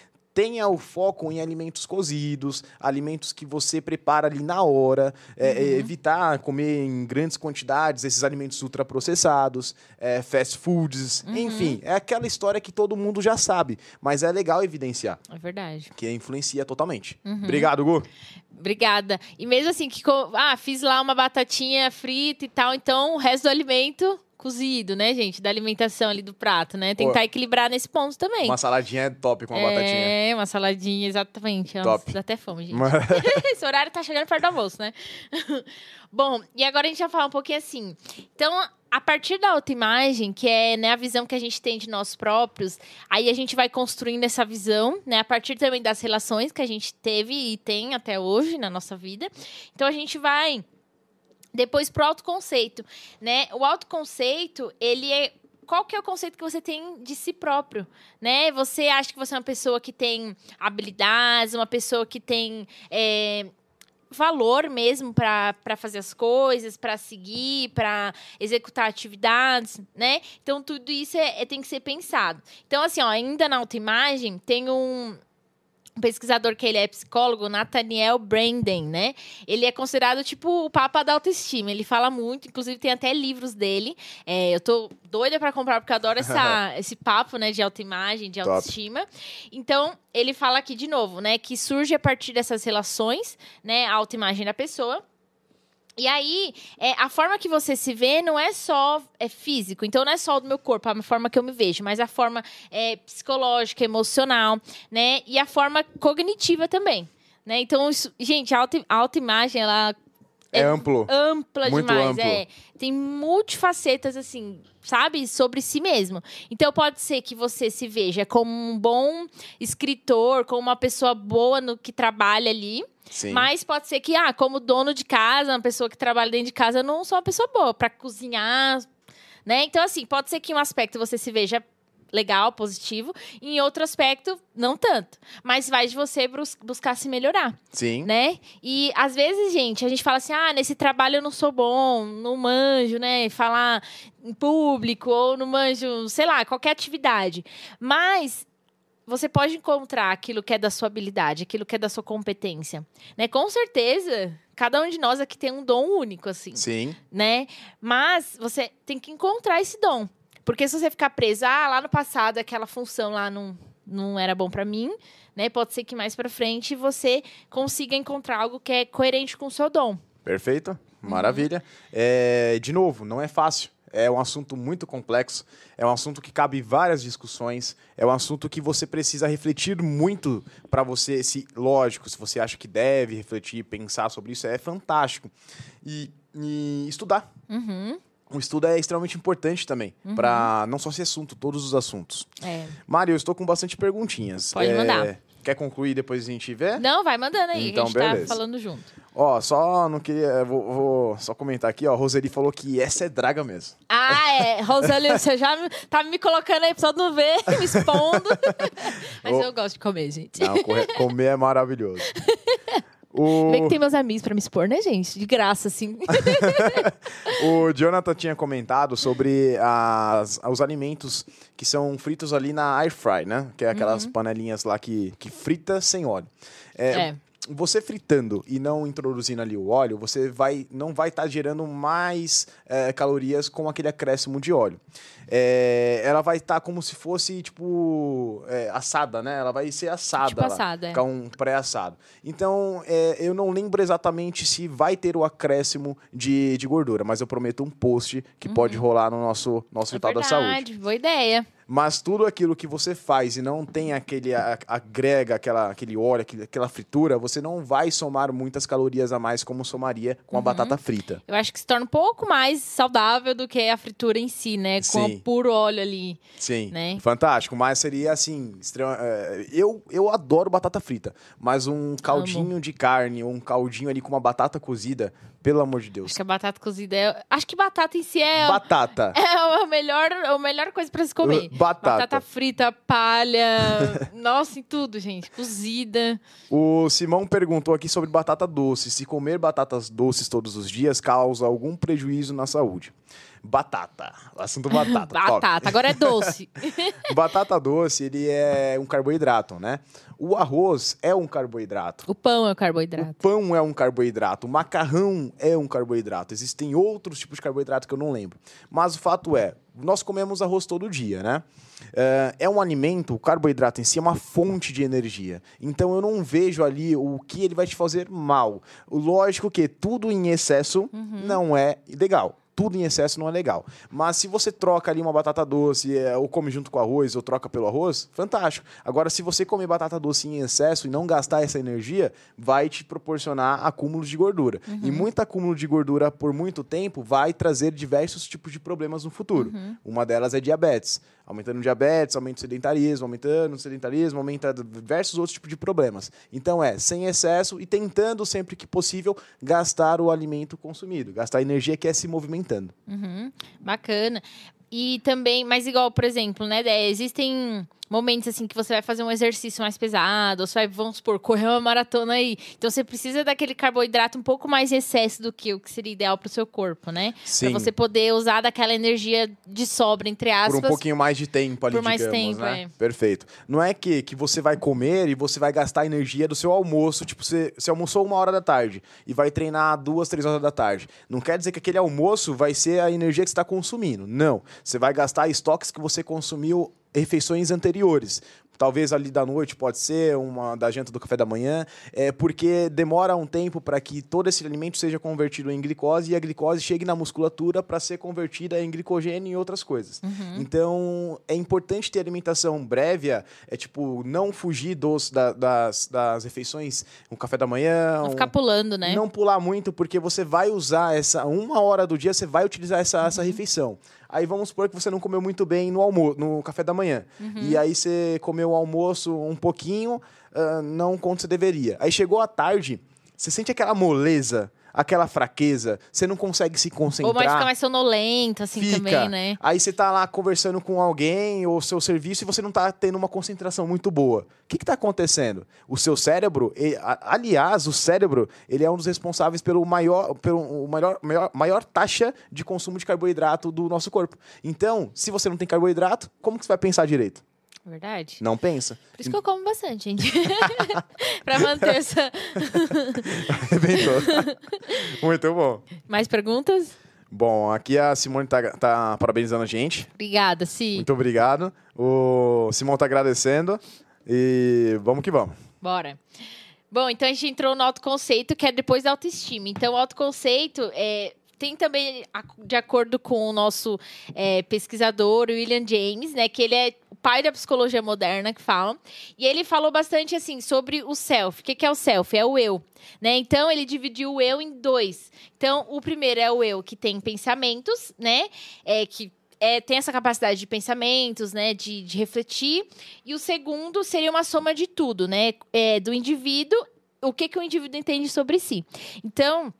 tenha o foco em alimentos cozidos, alimentos que você prepara ali na hora, é, é, evitar comer em grandes quantidades esses alimentos ultraprocessados, é, fast foods, enfim, é aquela história que todo mundo já sabe, mas é legal evidenciar, É verdade. que influencia totalmente. Obrigado, Gu. Obrigada. E mesmo assim, que ah, fiz lá uma batatinha frita e tal, então o resto do alimento cozido, né, gente? Da alimentação ali do prato, né? Tentar equilibrar nesse ponto também. Uma saladinha é top com uma batatinha. É, uma saladinha, exatamente. Nossa, Top. Dá até fome, gente. Esse horário tá chegando perto do almoço, né? Bom, e agora a gente vai falar um pouquinho assim. Então, a partir da autoimagem, que é né, a visão que a gente tem de nós próprios, aí a gente vai construindo essa visão, né? A partir também das relações que a gente teve e tem até hoje na nossa vida. Então, a gente vai depois pro autoconceito, né? O autoconceito, ele é qual que é o conceito que você tem de si próprio, né? Você acha que você é uma pessoa que tem habilidades, uma pessoa que tem é, valor mesmo para fazer as coisas, para seguir, para executar atividades, né? Então tudo isso é, é- tem que ser pensado. Então assim, ó, ainda na autoimagem tem um um pesquisador que ele é psicólogo, Nathaniel Branden, né? Ele é considerado tipo o papa da autoestima. Ele fala muito, inclusive tem até livros dele. É, eu tô doida para comprar porque eu adoro essa, esse papo, né, de autoimagem, de Top. autoestima. Então, ele fala aqui de novo, né, que surge a partir dessas relações, né, a autoimagem da pessoa. E aí, é, a forma que você se vê não é só é físico, então não é só do meu corpo, a forma que eu me vejo, mas a forma é, psicológica, emocional, né? E a forma cognitiva também, né? Então, isso- gente, a auto- a autoimagem, ela É amplo. ampla Muito demais, amplo. é. Tem multifacetas, assim, sabe? Sobre si mesmo. Então, pode ser que você se veja como um bom escritor, como uma pessoa boa no que trabalha ali, Sim. mas pode ser que, ah, como dono de casa, uma pessoa que trabalha dentro de casa, eu não sou uma pessoa boa para cozinhar, né? Então, assim, pode ser que em um aspecto você se veja legal, positivo. E em outro aspecto, não tanto. Mas vai de você bus buscar se melhorar. Sim. Né? E às vezes, gente, a gente fala assim: ah, nesse trabalho eu não sou bom, não manjo, né? Falar em público ou não manjo, sei lá, qualquer atividade. Mas você pode encontrar aquilo que é da sua habilidade, aquilo que é da sua competência, né? Com certeza, cada um de nós aqui tem um dom único, assim. Sim. Né? Mas você tem que encontrar esse dom. Porque se você ficar preso, ah, lá no passado aquela função lá não, não era bom para mim, né? Pode ser que mais para frente você consiga encontrar algo que é coerente com o seu dom. Perfeito. Maravilha. Uhum. É, de novo, não é fácil. É um assunto muito complexo, é um assunto que cabe várias discussões, é um assunto que você precisa refletir muito para você, se lógico, se você acha que deve refletir, pensar sobre isso, é fantástico. E, e estudar. Uhum. O estudo é extremamente importante também, uhum. para não só esse assunto, todos os assuntos. É. Mário, eu estou com bastante perguntinhas. Pode é... mandar. Quer concluir depois a gente vê? Não, vai mandando aí. Então, a gente beleza. tá falando junto. Ó, só não queria. Vou, vou, só comentar aqui, ó. Roseli falou que essa é draga mesmo. Ah, é. Roseli, você já tá me colocando aí pra todo não ver, me expondo. Mas eu gosto de comer, gente. Não, comer é maravilhoso. O... Bem que tem meus amigos pra me expor, né, gente? De graça, assim. o Jonathan tinha comentado sobre as, os alimentos que são fritos ali na air fry, né? Que é aquelas uhum. panelinhas lá que, que frita sem óleo. é. é você fritando e não introduzindo ali o óleo, você vai, não vai estar tá gerando mais é, calorias com aquele acréscimo de óleo. É, ela vai estar tá como se fosse, tipo, é, assada, né? Ela vai ser assada. Tipo assada, é. Com um pré-assado. Então, é, eu não lembro exatamente se vai ter o acréscimo de, de gordura, mas eu prometo um post que uhum. pode rolar no nosso, nosso é da Saúde. Boa ideia. Mas tudo aquilo que você faz e não tem aquele agrega aquela, aquele óleo, aquela fritura, você não vai somar muitas calorias a mais como somaria com a uhum. batata frita. Eu acho que se torna um pouco mais saudável do que a fritura em si, né? Com Sim. o puro óleo ali. Sim. Né? Fantástico. Mas seria assim, extrema, é, eu, eu adoro batata frita, mas um caldinho Amo. de carne ou um caldinho ali com uma batata cozida, pelo amor de Deus. Acho que a batata cozida é. Acho que batata em si é. Batata. É a melhor, a melhor coisa para se comer. Batata. Batata frita, palha. nossa, em tudo, gente. Cozida. O Simão perguntou aqui sobre batata doce. Se comer batatas doces todos os dias causa algum prejuízo na saúde. Batata. Assunto batata. batata, agora é doce. batata doce, ele é um carboidrato, né? O arroz é um carboidrato. O pão é um carboidrato. O pão é um carboidrato. O macarrão é um carboidrato. Existem outros tipos de carboidrato que eu não lembro. Mas o fato é, nós comemos arroz todo dia, né? Uh, é um alimento, o carboidrato em si é uma fonte de energia. Então eu não vejo ali o que ele vai te fazer mal. Lógico que tudo em excesso uhum. não é legal tudo em excesso não é legal. Mas se você troca ali uma batata doce, é, ou come junto com arroz, ou troca pelo arroz, fantástico. Agora, se você comer batata doce em excesso e não gastar essa energia, vai te proporcionar acúmulos de gordura. Uhum. E muito acúmulo de gordura por muito tempo vai trazer diversos tipos de problemas no futuro. Uhum. Uma delas é diabetes. Aumentando diabetes, aumenta o sedentarismo, aumentando o sedentarismo, aumenta diversos outros tipos de problemas. Então é sem excesso e tentando sempre que possível gastar o alimento consumido, gastar a energia que é se movimentando. Uhum. Bacana. E também, mas igual, por exemplo, né, existem momentos assim que você vai fazer um exercício mais pesado, ou você vai, vamos supor, correr uma maratona aí. Então você precisa daquele carboidrato um pouco mais em excesso do que o que seria ideal para o seu corpo, né? Sim. Pra você poder usar daquela energia de sobra, entre aspas. Por um pouquinho mais de tempo ali, Por mais digamos, tempo, né? É. Perfeito. Não é que, que você vai comer e você vai gastar energia do seu almoço, tipo, você, você almoçou uma hora da tarde e vai treinar duas, três horas da tarde. Não quer dizer que aquele almoço vai ser a energia que você está consumindo. Não. Você vai gastar estoques que você consumiu refeições anteriores talvez ali da noite pode ser, uma da janta do café da manhã, é porque demora um tempo para que todo esse alimento seja convertido em glicose e a glicose chegue na musculatura para ser convertida em glicogênio e outras coisas. Uhum. Então, é importante ter alimentação prévia, é tipo, não fugir dos, da, das, das refeições, um café da manhã. Não um, ficar pulando, né? Não pular muito, porque você vai usar essa, uma hora do dia, você vai utilizar essa, uhum. essa refeição. Aí vamos supor que você não comeu muito bem no almoço, no café da manhã. Uhum. E aí você comeu o almoço um pouquinho, uh, não quanto você deveria. Aí chegou a tarde, você sente aquela moleza aquela fraqueza, você não consegue se concentrar. Ou mais fica mais sonolento, assim, Fica. também, né? Aí você tá lá conversando com alguém ou seu serviço e você não tá tendo uma concentração muito boa. O que que tá acontecendo? O seu cérebro, e- a- aliás, o cérebro, ele é um dos responsáveis pelo maior, pelo maior, maior, maior taxa de consumo de carboidrato do nosso corpo. Então, se você não tem carboidrato, como que você vai pensar direito? Verdade. Não pensa. Por isso que eu como bastante, gente. pra manter essa. Arrebentou. Muito bom. Mais perguntas? Bom, aqui a Simone tá, tá parabenizando a gente. Obrigada, Si. Muito obrigado. O Simão tá agradecendo. E vamos que vamos. Bora. Bom, então a gente entrou no autoconceito, que é depois da autoestima. Então, o autoconceito é, tem também, de acordo com o nosso é, pesquisador, William James, né? Que ele é o pai da psicologia moderna, que falam. E ele falou bastante, assim, sobre o self. O que, que é o self? É o eu. Né? Então, ele dividiu o eu em dois. Então, o primeiro é o eu que tem pensamentos, né? É, que é, tem essa capacidade de pensamentos, né? De, de refletir. E o segundo seria uma soma de tudo, né? É, do indivíduo, o que, que o indivíduo entende sobre si. Então,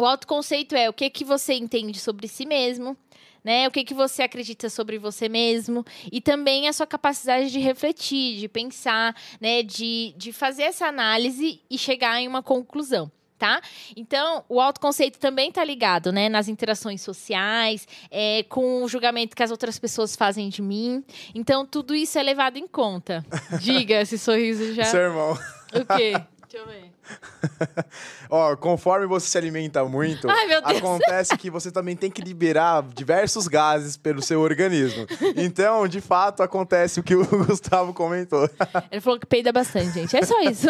o autoconceito é o que, que você entende sobre si mesmo, né? O que, que você acredita sobre você mesmo. E também a sua capacidade de refletir, de pensar, né? De, de fazer essa análise e chegar em uma conclusão. Tá? Então, o autoconceito também está ligado, né, nas interações sociais, é, com o julgamento que as outras pessoas fazem de mim. Então, tudo isso é levado em conta. Diga, esse sorriso já. Seu irmão. O quê? Deixa eu ver. Ó, conforme você se alimenta muito, Ai, acontece que você também tem que liberar diversos gases pelo seu organismo. Então, de fato, acontece o que o Gustavo comentou. Ele falou que peida bastante, gente. É só isso.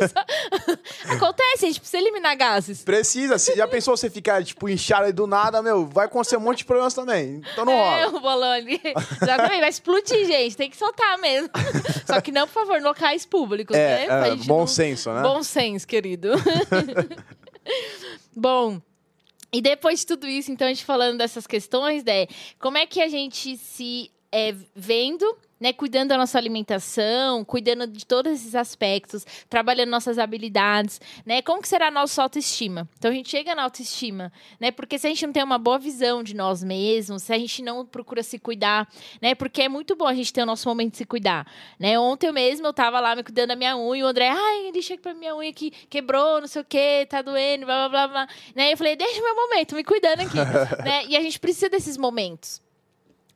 É só- Acontece, a gente precisa eliminar gases. Precisa, se já pensou você ficar, tipo, inchado aí do nada, meu, vai acontecer um monte de problemas também. Então não É, rola. o bolão ali. Exatamente, vai explodir, gente. Tem que soltar mesmo. Só que não, por favor, em locais públicos, É, né? É, bom não- senso, né? Bom senso, querido. Bom, e depois de tudo isso, então, a gente falando dessas questões, né? Como é que a gente se é, vendo, né? Cuidando da nossa alimentação, cuidando de todos esses aspectos, trabalhando nossas habilidades, né? Como que será a nossa autoestima? Então, a gente chega na autoestima, né? Porque se a gente não tem uma boa visão de nós mesmos, se a gente não procura se cuidar, né? Porque é muito bom a gente ter o nosso momento de se cuidar, né? Ontem mesmo eu tava lá me cuidando da minha unha, o André, ai, deixa pra minha unha que quebrou, não sei o que, tá doendo, blá, blá, blá, blá. Né? Eu falei, deixa o meu momento, me cuidando aqui, né? E a gente precisa desses momentos.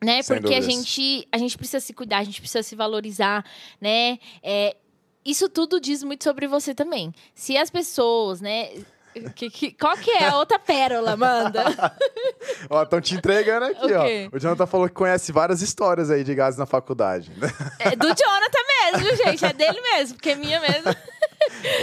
Né? Sem Porque a gente, a gente precisa se cuidar, a gente precisa se valorizar, né? É, isso tudo diz muito sobre você também. Se as pessoas, né? Que, que- qual que é a outra pérola, Amanda? Ó, estão te entregando aqui, O ó. O Jonathan falou que conhece várias histórias aí de gases na faculdade. É do Jonathan mesmo, gente. É dele mesmo, porque é minha mesmo.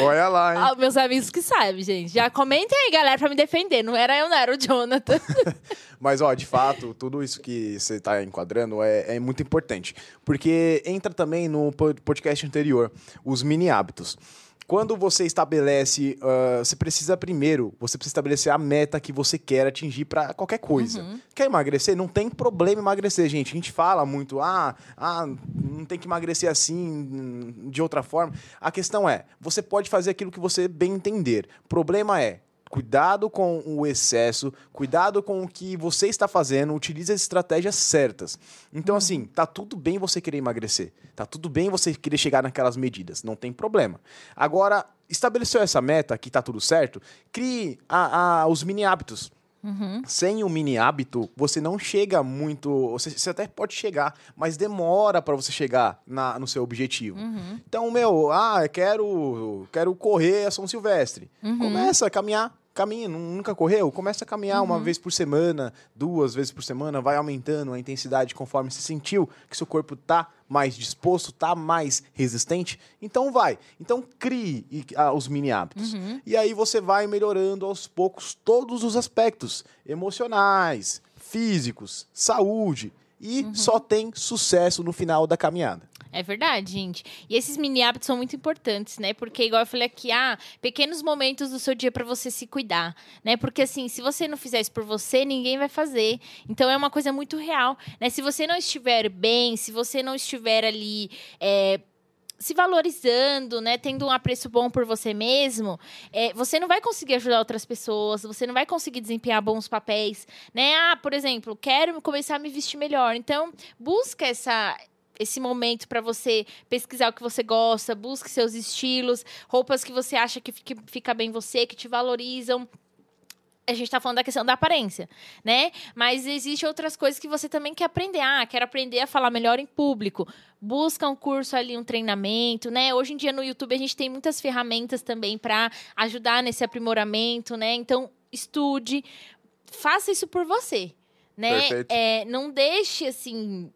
Olha lá, hein? Ah, meus amigos que sabem, gente. Já comentem aí, galera, pra me defender. Não era eu, não era o Jonathan. Mas, ó, de fato, tudo isso que você está enquadrando é, é muito importante. Porque entra também no po- podcast anterior, os mini hábitos. Quando você estabelece, ah, você precisa primeiro, você precisa estabelecer a meta que você quer atingir para qualquer coisa. Quer emagrecer? Não tem problema emagrecer, gente. A gente fala muito, ah, ah, não tem que emagrecer assim, de outra forma. A questão é, você pode fazer aquilo que você bem entender. O problema é, Cuidado com o excesso, cuidado com o que você está fazendo, utilize as estratégias certas. Então, assim, tá tudo bem você querer emagrecer, tá tudo bem você querer chegar naquelas medidas, não tem problema. Agora, estabeleceu essa meta, que tá tudo certo, crie a- a- os mini hábitos. Sem o mini hábito, você não chega muito. Você, você até pode chegar, mas demora para você chegar na- no seu objetivo. Então, meu, ah, eu quero, quero correr a São Silvestre. Começa a caminhar. Caminha, nu- nunca correu? Começa a caminhar uma vez por semana, duas vezes por semana, vai aumentando a intensidade conforme você sentiu que seu corpo tá mais disposto, tá mais resistente. Então vai. Então crie ah, os mini hábitos. E aí você vai melhorando aos poucos todos os aspectos emocionais, físicos, saúde. E só tem sucesso no final da caminhada. É verdade, gente. E esses mini hábitos são muito importantes, né? Porque, igual eu falei aqui, ah, pequenos momentos do seu dia para você se cuidar, né? Porque, assim, se você não fizer isso por você, ninguém vai fazer. Então, é uma coisa muito real, né? Se você não estiver bem, se você não estiver ali. é, se valorizando, né, tendo um apreço bom por você mesmo, é, você não vai conseguir ajudar outras pessoas, você não vai conseguir desempenhar bons papéis, né? Ah, por exemplo, quero começar a me vestir melhor. Então, busca essa esse momento para você pesquisar o que você gosta, busque seus estilos, roupas que você acha que fica, fica bem você, que te valorizam a gente está falando da questão da aparência, né? Mas existe outras coisas que você também quer aprender. Ah, quero aprender a falar melhor em público. Busca um curso ali, um treinamento, né? Hoje em dia no YouTube a gente tem muitas ferramentas também para ajudar nesse aprimoramento, né? Então, estude, faça isso por você, né? É, não deixe assim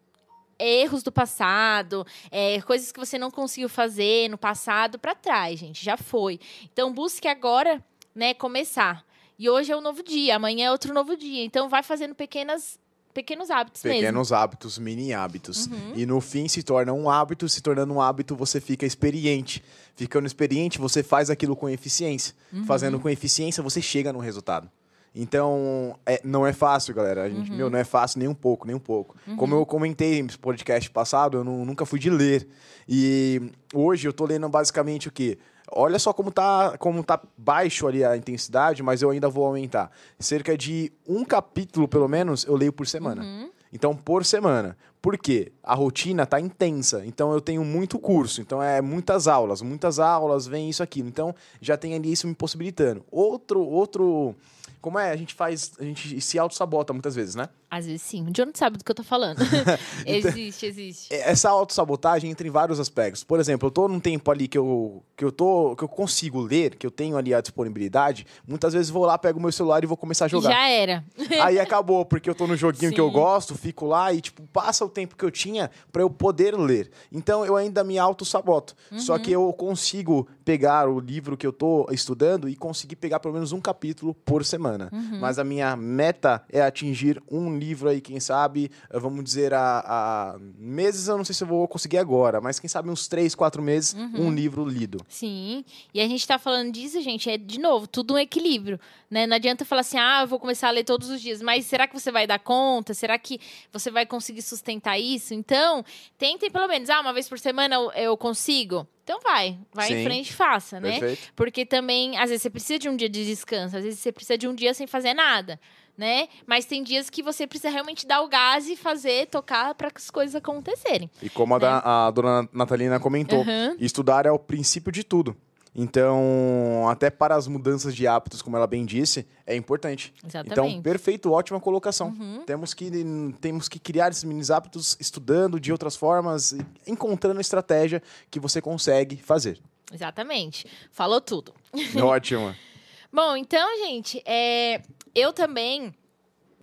erros do passado, é, coisas que você não conseguiu fazer no passado para trás, gente, já foi. Então busque agora, né, começar. E hoje é um novo dia, amanhã é outro novo dia. Então vai fazendo pequenas pequenos hábitos pequenos mesmo. hábitos, mini hábitos. Uhum. E no fim se torna um hábito, se tornando um hábito, você fica experiente. Ficando experiente, você faz aquilo com eficiência. Uhum. Fazendo com eficiência, você chega no resultado. Então, é, não é fácil, galera. A gente, uhum. meu, não é fácil nem um pouco, nem um pouco. Uhum. Como eu comentei no podcast passado, eu não, nunca fui de ler. E hoje eu tô lendo basicamente o quê? Olha só como tá, como tá baixo ali a intensidade, mas eu ainda vou aumentar. Cerca de um capítulo, pelo menos, eu leio por semana. Uhum. Então, por semana. Por quê? A rotina tá intensa. Então, eu tenho muito curso. Então, é muitas aulas. Muitas aulas, vem isso, aquilo. Então, já tem ali isso me possibilitando. Outro, outro como é? A gente faz. A gente se auto-sabota muitas vezes, né? Às vezes sim. O John não sabe do que eu tô falando. Então, existe, existe. Essa auto-sabotagem entra em vários aspectos. Por exemplo, eu tô num tempo ali que eu, que eu tô. que eu consigo ler, que eu tenho ali a disponibilidade. Muitas vezes vou lá, pego o meu celular e vou começar a jogar. Já era. Aí acabou, porque eu tô no joguinho sim. que eu gosto, fico lá e, tipo, passa o tempo que eu tinha para eu poder ler. Então eu ainda me auto-saboto. Uhum. Só que eu consigo pegar o livro que eu tô estudando e conseguir pegar pelo menos um capítulo por semana. Uhum. Mas a minha meta é atingir um livro aí, quem sabe, eh, vamos dizer, a, a, meses, eu não sei se eu vou conseguir agora, mas quem sabe uns três, quatro meses, uhum. um livro lido. Sim, e a gente tá falando disso, gente, é de novo, tudo um equilíbrio, né? Não adianta falar assim, ah, eu vou começar a ler todos os dias, mas será que você vai dar conta? Será que você vai conseguir sustentar isso? Então, tentem pelo menos, ah, uma vez por semana eu, eu consigo. Então vai, vai Sim, em frente e faça, né? Perfeito. Porque também, às vezes, você precisa de um dia de descanso, às vezes você precisa de um dia sem fazer nada né? Mas tem dias que você precisa realmente dar o gás e fazer, tocar para que as coisas acontecerem. E como né? a, a dona Natalina comentou, uhum. estudar é o princípio de tudo. Então, até para as mudanças de hábitos, como ela bem disse, é importante. Exatamente. Então, perfeito, ótima colocação. Uhum. Temos, que, temos que criar esses mini hábitos estudando de outras formas, encontrando estratégia que você consegue fazer. Exatamente. Falou tudo. Ótimo. Bom, então, gente, é, eu também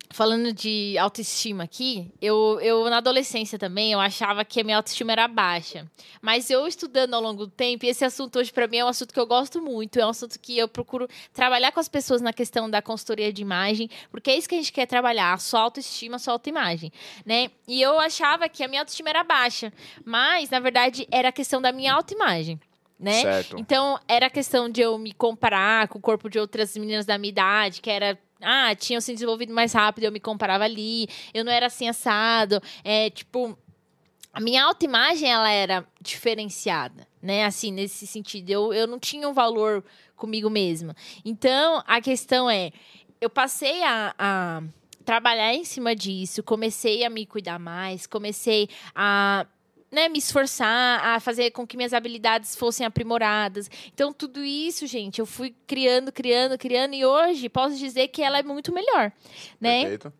falando de autoestima aqui, eu, eu na adolescência também, eu achava que a minha autoestima era baixa. Mas eu estudando ao longo do tempo, e esse assunto hoje para mim é um assunto que eu gosto muito, é um assunto que eu procuro trabalhar com as pessoas na questão da consultoria de imagem, porque é isso que a gente quer trabalhar, a sua autoestima, a sua autoimagem, né? E eu achava que a minha autoestima era baixa, mas na verdade era a questão da minha autoimagem né? Certo. Então, era questão de eu me comparar com o corpo de outras meninas da minha idade, que era ah, tinham se desenvolvido mais rápido, eu me comparava ali, eu não era assim assado, é, tipo, a minha autoimagem, ela era diferenciada, né, assim, nesse sentido, eu, eu não tinha um valor comigo mesma. Então, a questão é, eu passei a, a trabalhar em cima disso, comecei a me cuidar mais, comecei a né, me esforçar a fazer com que minhas habilidades fossem aprimoradas. Então, tudo isso, gente, eu fui criando, criando, criando, e hoje posso dizer que ela é muito melhor, né? Perfeito.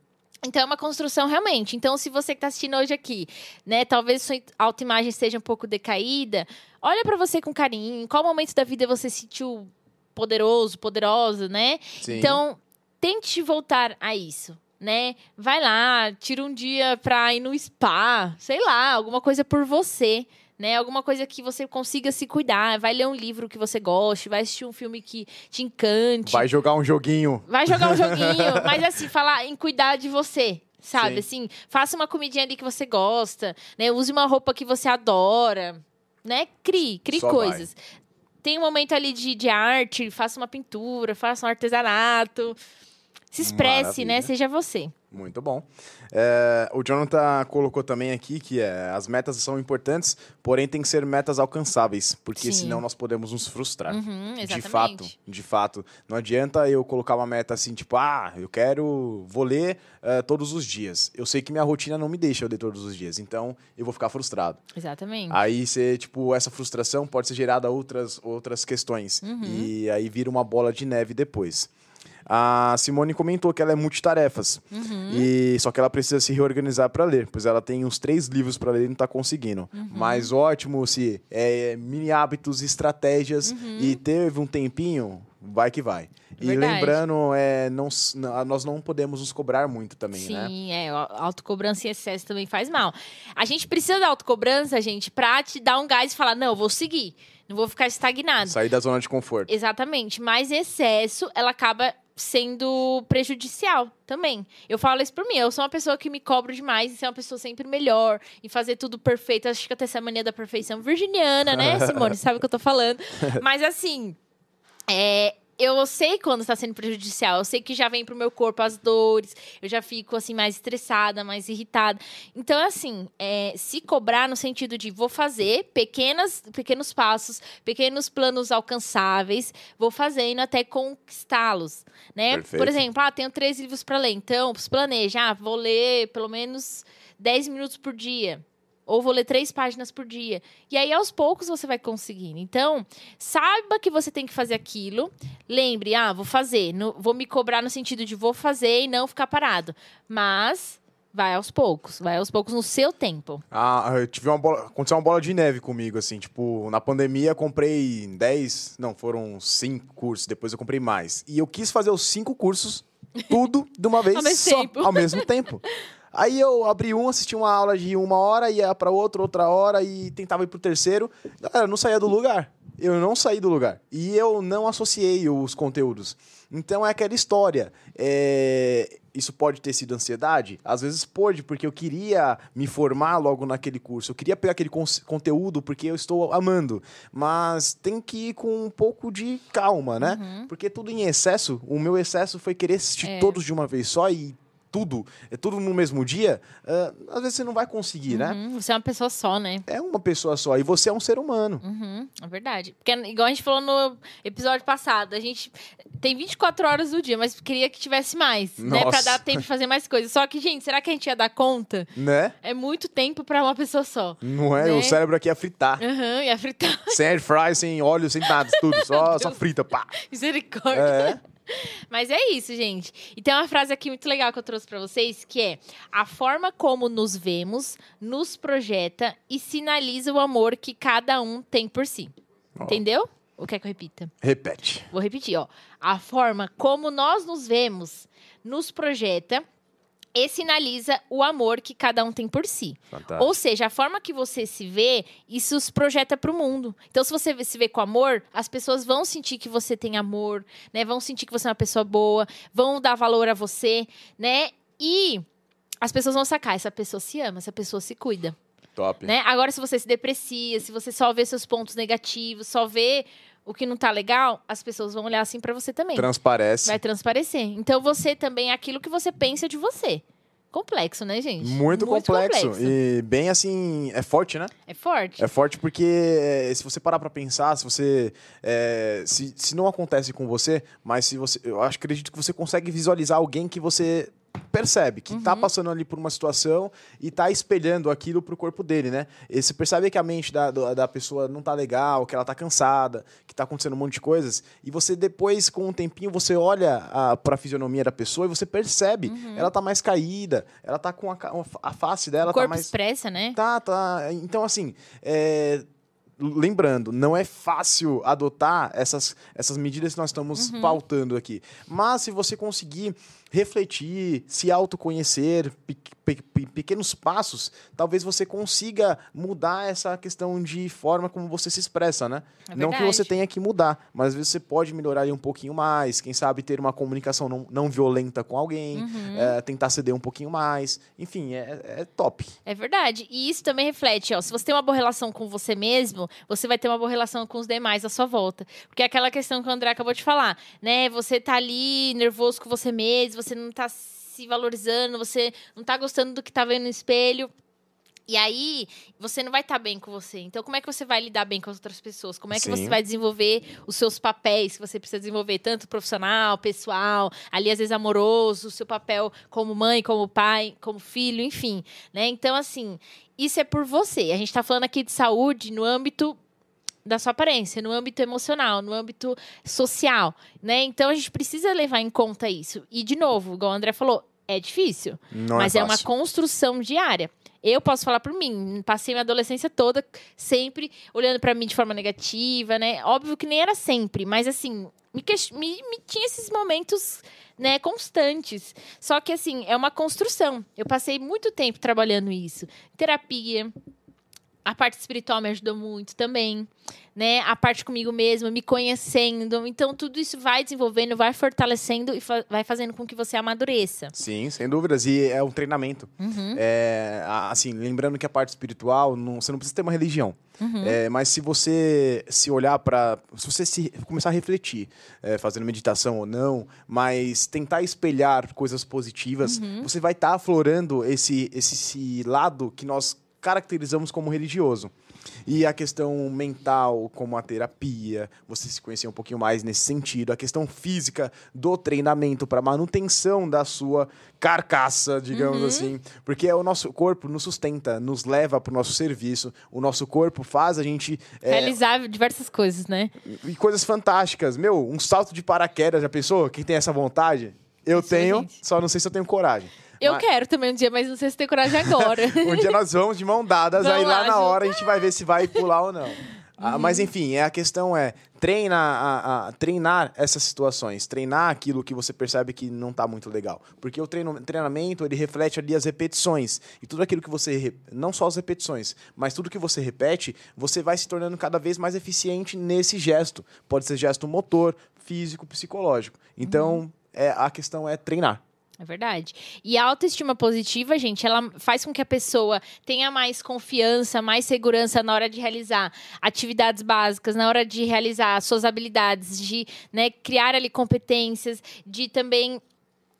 Então é uma construção realmente. Então, se você que está assistindo hoje aqui, né, talvez sua autoimagem esteja um pouco decaída, olha para você com carinho. Em qual momento da vida você se sentiu poderoso, poderosa, né? Sim. Então, tente voltar a isso né? Vai lá, tira um dia pra ir no spa, sei lá, alguma coisa por você, né? Alguma coisa que você consiga se cuidar. Vai ler um livro que você goste, vai assistir um filme que te encante. Vai jogar um joguinho. Vai jogar um joguinho, mas assim, falar em cuidar de você, sabe? Sim. Assim, faça uma comidinha ali que você gosta, né? Use uma roupa que você adora, né? Crie, crie Só coisas. Vai. Tem um momento ali de, de arte, faça uma pintura, faça um artesanato. Se expresse, né? Maravilha. né? Seja você. Muito bom. É, o Jonathan colocou também aqui que é, as metas são importantes, porém tem que ser metas alcançáveis, porque Sim. senão nós podemos nos frustrar. Uhum, de fato, de fato. Não adianta eu colocar uma meta assim, tipo, ah, eu quero, vou ler eh, todos os dias. Eu sei que minha rotina não me deixa eu ler todos os dias, então eu vou ficar frustrado. Exatamente. Aí você, tipo, essa frustração pode ser gerada a outras, outras questões. Uhum. E aí vira uma bola de neve depois. A Simone comentou que ela é multitarefas. Uhum. E só que ela precisa se reorganizar para ler, pois ela tem uns três livros para ler e não tá conseguindo. Uhum. Mas ótimo se é mini hábitos, estratégias e teve um tempinho, vai que vai. E Verdade. lembrando, é, não, nós não podemos nos cobrar muito também, né? Sim, é, autocobrança em excesso também faz mal. A gente precisa da autocobrança, gente, pra te dar um gás e falar, não, eu vou seguir, não vou ficar estagnado. Sair da zona de conforto. Exatamente, mas excesso, ela acaba sendo prejudicial também. Eu falo isso por mim, eu sou uma pessoa que me cobro demais em ser uma pessoa sempre melhor, em fazer tudo perfeito. Acho que até essa mania da perfeição virginiana, né, Simone? Sabe o que eu tô falando? Mas assim, é, eu sei quando está sendo prejudicial. Eu sei que já vem pro meu corpo as dores. Eu já fico, assim, mais estressada, mais irritada. Então, assim, é, se cobrar no sentido de vou fazer pequenas, pequenos passos, pequenos planos alcançáveis, vou fazendo até conquistá-los, né? Perfeito. Por exemplo, ah, tenho três livros para ler. Então, planeja, ah, vou ler pelo menos 10 minutos por dia. Ou vou ler três páginas por dia. E aí, aos poucos, você vai conseguindo. Então, saiba que você tem que fazer aquilo. Lembre, ah, vou fazer. No- vou me cobrar no sentido de vou fazer e não ficar parado. Mas vai aos poucos. Vai aos poucos no seu tempo. Ah, eu tive uma bola. Aconteceu uma bola de neve comigo, assim, tipo, na pandemia comprei 10, não, foram 5 cursos, depois eu comprei mais. E eu quis fazer os cinco cursos, tudo de uma vez Ao só, ao mesmo tempo. Aí eu abri um, assisti uma aula de uma hora, ia pra outra, outra hora e tentava ir pro terceiro. Galera, eu não saía do lugar. Eu não saí do lugar. E eu não associei os conteúdos. Então é aquela história. É, Isso pode ter sido ansiedade? Às vezes pode, porque eu queria me formar logo naquele curso. Eu queria pegar aquele conteúdo porque eu estou amando. Mas tem que ir com um pouco de calma, né? Porque tudo em excesso, o meu excesso foi querer assistir É. todos de uma vez só e tudo, é tudo no mesmo dia. ah, às vezes você não vai conseguir, né? Uhum, você é uma pessoa só, né? É uma pessoa só e você é um ser humano. Uhum, é verdade. Porque, igual a gente falou no episódio passado, a gente tem 24 horas do dia, mas queria que tivesse mais, né? Pra Nossa. dar tempo de fazer mais coisas. Só que, gente, será que a gente ia dar conta? Né? É muito tempo pra uma pessoa só. Não é? Né? O cérebro aqui é fritar. Aham, ia fritar. sem air fry, sem óleo, sem nada, tudo. Só, só frita, pá. Misericórdia. É. Mas é isso, gente. E tem uma frase aqui muito legal que eu trouxe pra vocês, que é: a forma como nos vemos nos projeta e sinaliza o amor que cada um tem por si. Ó. Entendeu? Ou quer que eu repita? Repete. Vou repetir, ó. A forma como nós nos vemos nos projeta e sinaliza o amor que cada um tem por si. Fantástico. Ou seja, a forma que você se vê, isso se projeta para o mundo. Então, se você se vê com amor, as pessoas vão sentir que você tem amor, né? Vão sentir que você é uma pessoa boa, vão dar valor a você, né? E as pessoas vão sacar, essa pessoa se ama, essa pessoa se cuida. Top. Né? Agora, se você se deprecia, se você só vê seus pontos negativos, só vê o que não tá legal, as pessoas vão olhar assim pra você também. Transparece. Vai transparecer. Então, você também é aquilo que você pensa de você. Complexo, né, gente? Muito, complexo. E bem assim, é forte, né? É forte. É forte porque é, se você parar pra pensar, se você. é, se, se não acontece com você, mas se você. Eu acredito que você consegue visualizar alguém que você percebe, que tá passando ali por uma situação e tá espelhando aquilo pro corpo dele, né? E você percebe que a mente da, da pessoa não tá legal, que ela tá cansada, que tá acontecendo um monte de coisas, e você depois, com um tempinho, você olha a, pra fisionomia da pessoa e você percebe, ela tá mais caída, ela tá com a, a face dela o corpo tá mais. expressa, né? Tá, tá. Então, assim, é, lembrando, não é fácil adotar essas, essas medidas que nós estamos Uhum. pautando aqui. Mas se você conseguir refletir, se autoconhecer, pe- pe- pe- pequenos passos, talvez você consiga mudar essa questão de forma como você se expressa, né? É não que você tenha que mudar, mas às vezes você pode melhorar um pouquinho mais, quem sabe ter uma comunicação não, não violenta com alguém, Uhum. é, tentar ceder um pouquinho mais. Enfim, é, é top. É verdade. E isso também reflete, ó. Se você tem uma boa relação com você mesmo, você vai ter uma boa relação com os demais à sua volta. Porque é aquela questão que o André acabou de falar, né? Você tá ali nervoso com você mesmo, você não tá se valorizando, você não tá gostando do que tá vendo no espelho. E aí, você não vai estar tá bem com você. Então, como é que você vai lidar bem com as outras pessoas? Como é que Sim. você vai desenvolver os seus papéis que você precisa desenvolver, tanto profissional, pessoal, ali às vezes amoroso, o seu papel como mãe, como pai, como filho, enfim. Né? Então, assim, isso é por você. A gente está falando aqui de saúde no âmbito da sua aparência, no âmbito emocional, no âmbito social, né? Então a gente precisa levar em conta isso. E de novo, igual o André falou, é difícil, Não é mas é, é uma construção diária. Eu posso falar por mim, passei minha adolescência toda sempre olhando para mim de forma negativa, né? Óbvio que nem era sempre, mas assim, me, me, me, tinha esses momentos né, constantes. Só que assim, é uma construção. Eu passei muito tempo trabalhando isso. Terapia, a parte espiritual me ajudou muito também, né? A parte comigo mesma, me conhecendo. Então, tudo isso vai desenvolvendo, vai fortalecendo e fa vai fazendo com que você amadureça. Sim, sem dúvidas. E é um treinamento. Uhum. É, assim, lembrando que a parte espiritual, não, você não precisa ter uma religião. Uhum. É, mas se você se olhar para. Se você se, começar a refletir, é, fazendo meditação ou não, mas tentar espelhar coisas positivas, uhum. você vai estar tá aflorando esse, esse, esse lado que nós caracterizamos como religioso. E a questão mental, como a terapia, você se conhecer um pouquinho mais nesse sentido. A questão física do treinamento para manutenção da sua carcaça, digamos uhum. assim. Porque o nosso corpo nos sustenta, nos leva para o nosso serviço. O nosso corpo faz a gente. É, Realizar diversas coisas, né? E coisas fantásticas. Meu, um salto de paraquedas, já pensou? Quem tem essa vontade? Eu Isso tenho, só não sei se eu tenho coragem. Eu mas... quero também um dia, mas não sei se tem coragem agora. um dia nós vamos de mão dadas, vamos aí lá, lá na hora a gente vai ver se vai pular ou não. Ah, uhum. mas enfim, é, a questão é treinar, a, a, treinar essas situações, treinar aquilo que você percebe que não está muito legal. Porque o treino, treinamento ele reflete ali as repetições. E tudo aquilo que você. Não só as repetições, mas tudo que você repete, você vai se tornando cada vez mais eficiente nesse gesto. Pode ser gesto motor, físico, psicológico. Então, uhum. é, a questão é treinar. É verdade. E a autoestima positiva, gente, ela faz com que a pessoa tenha mais confiança, mais segurança na hora de realizar atividades básicas, na hora de realizar suas habilidades, de né, criar ali competências, de também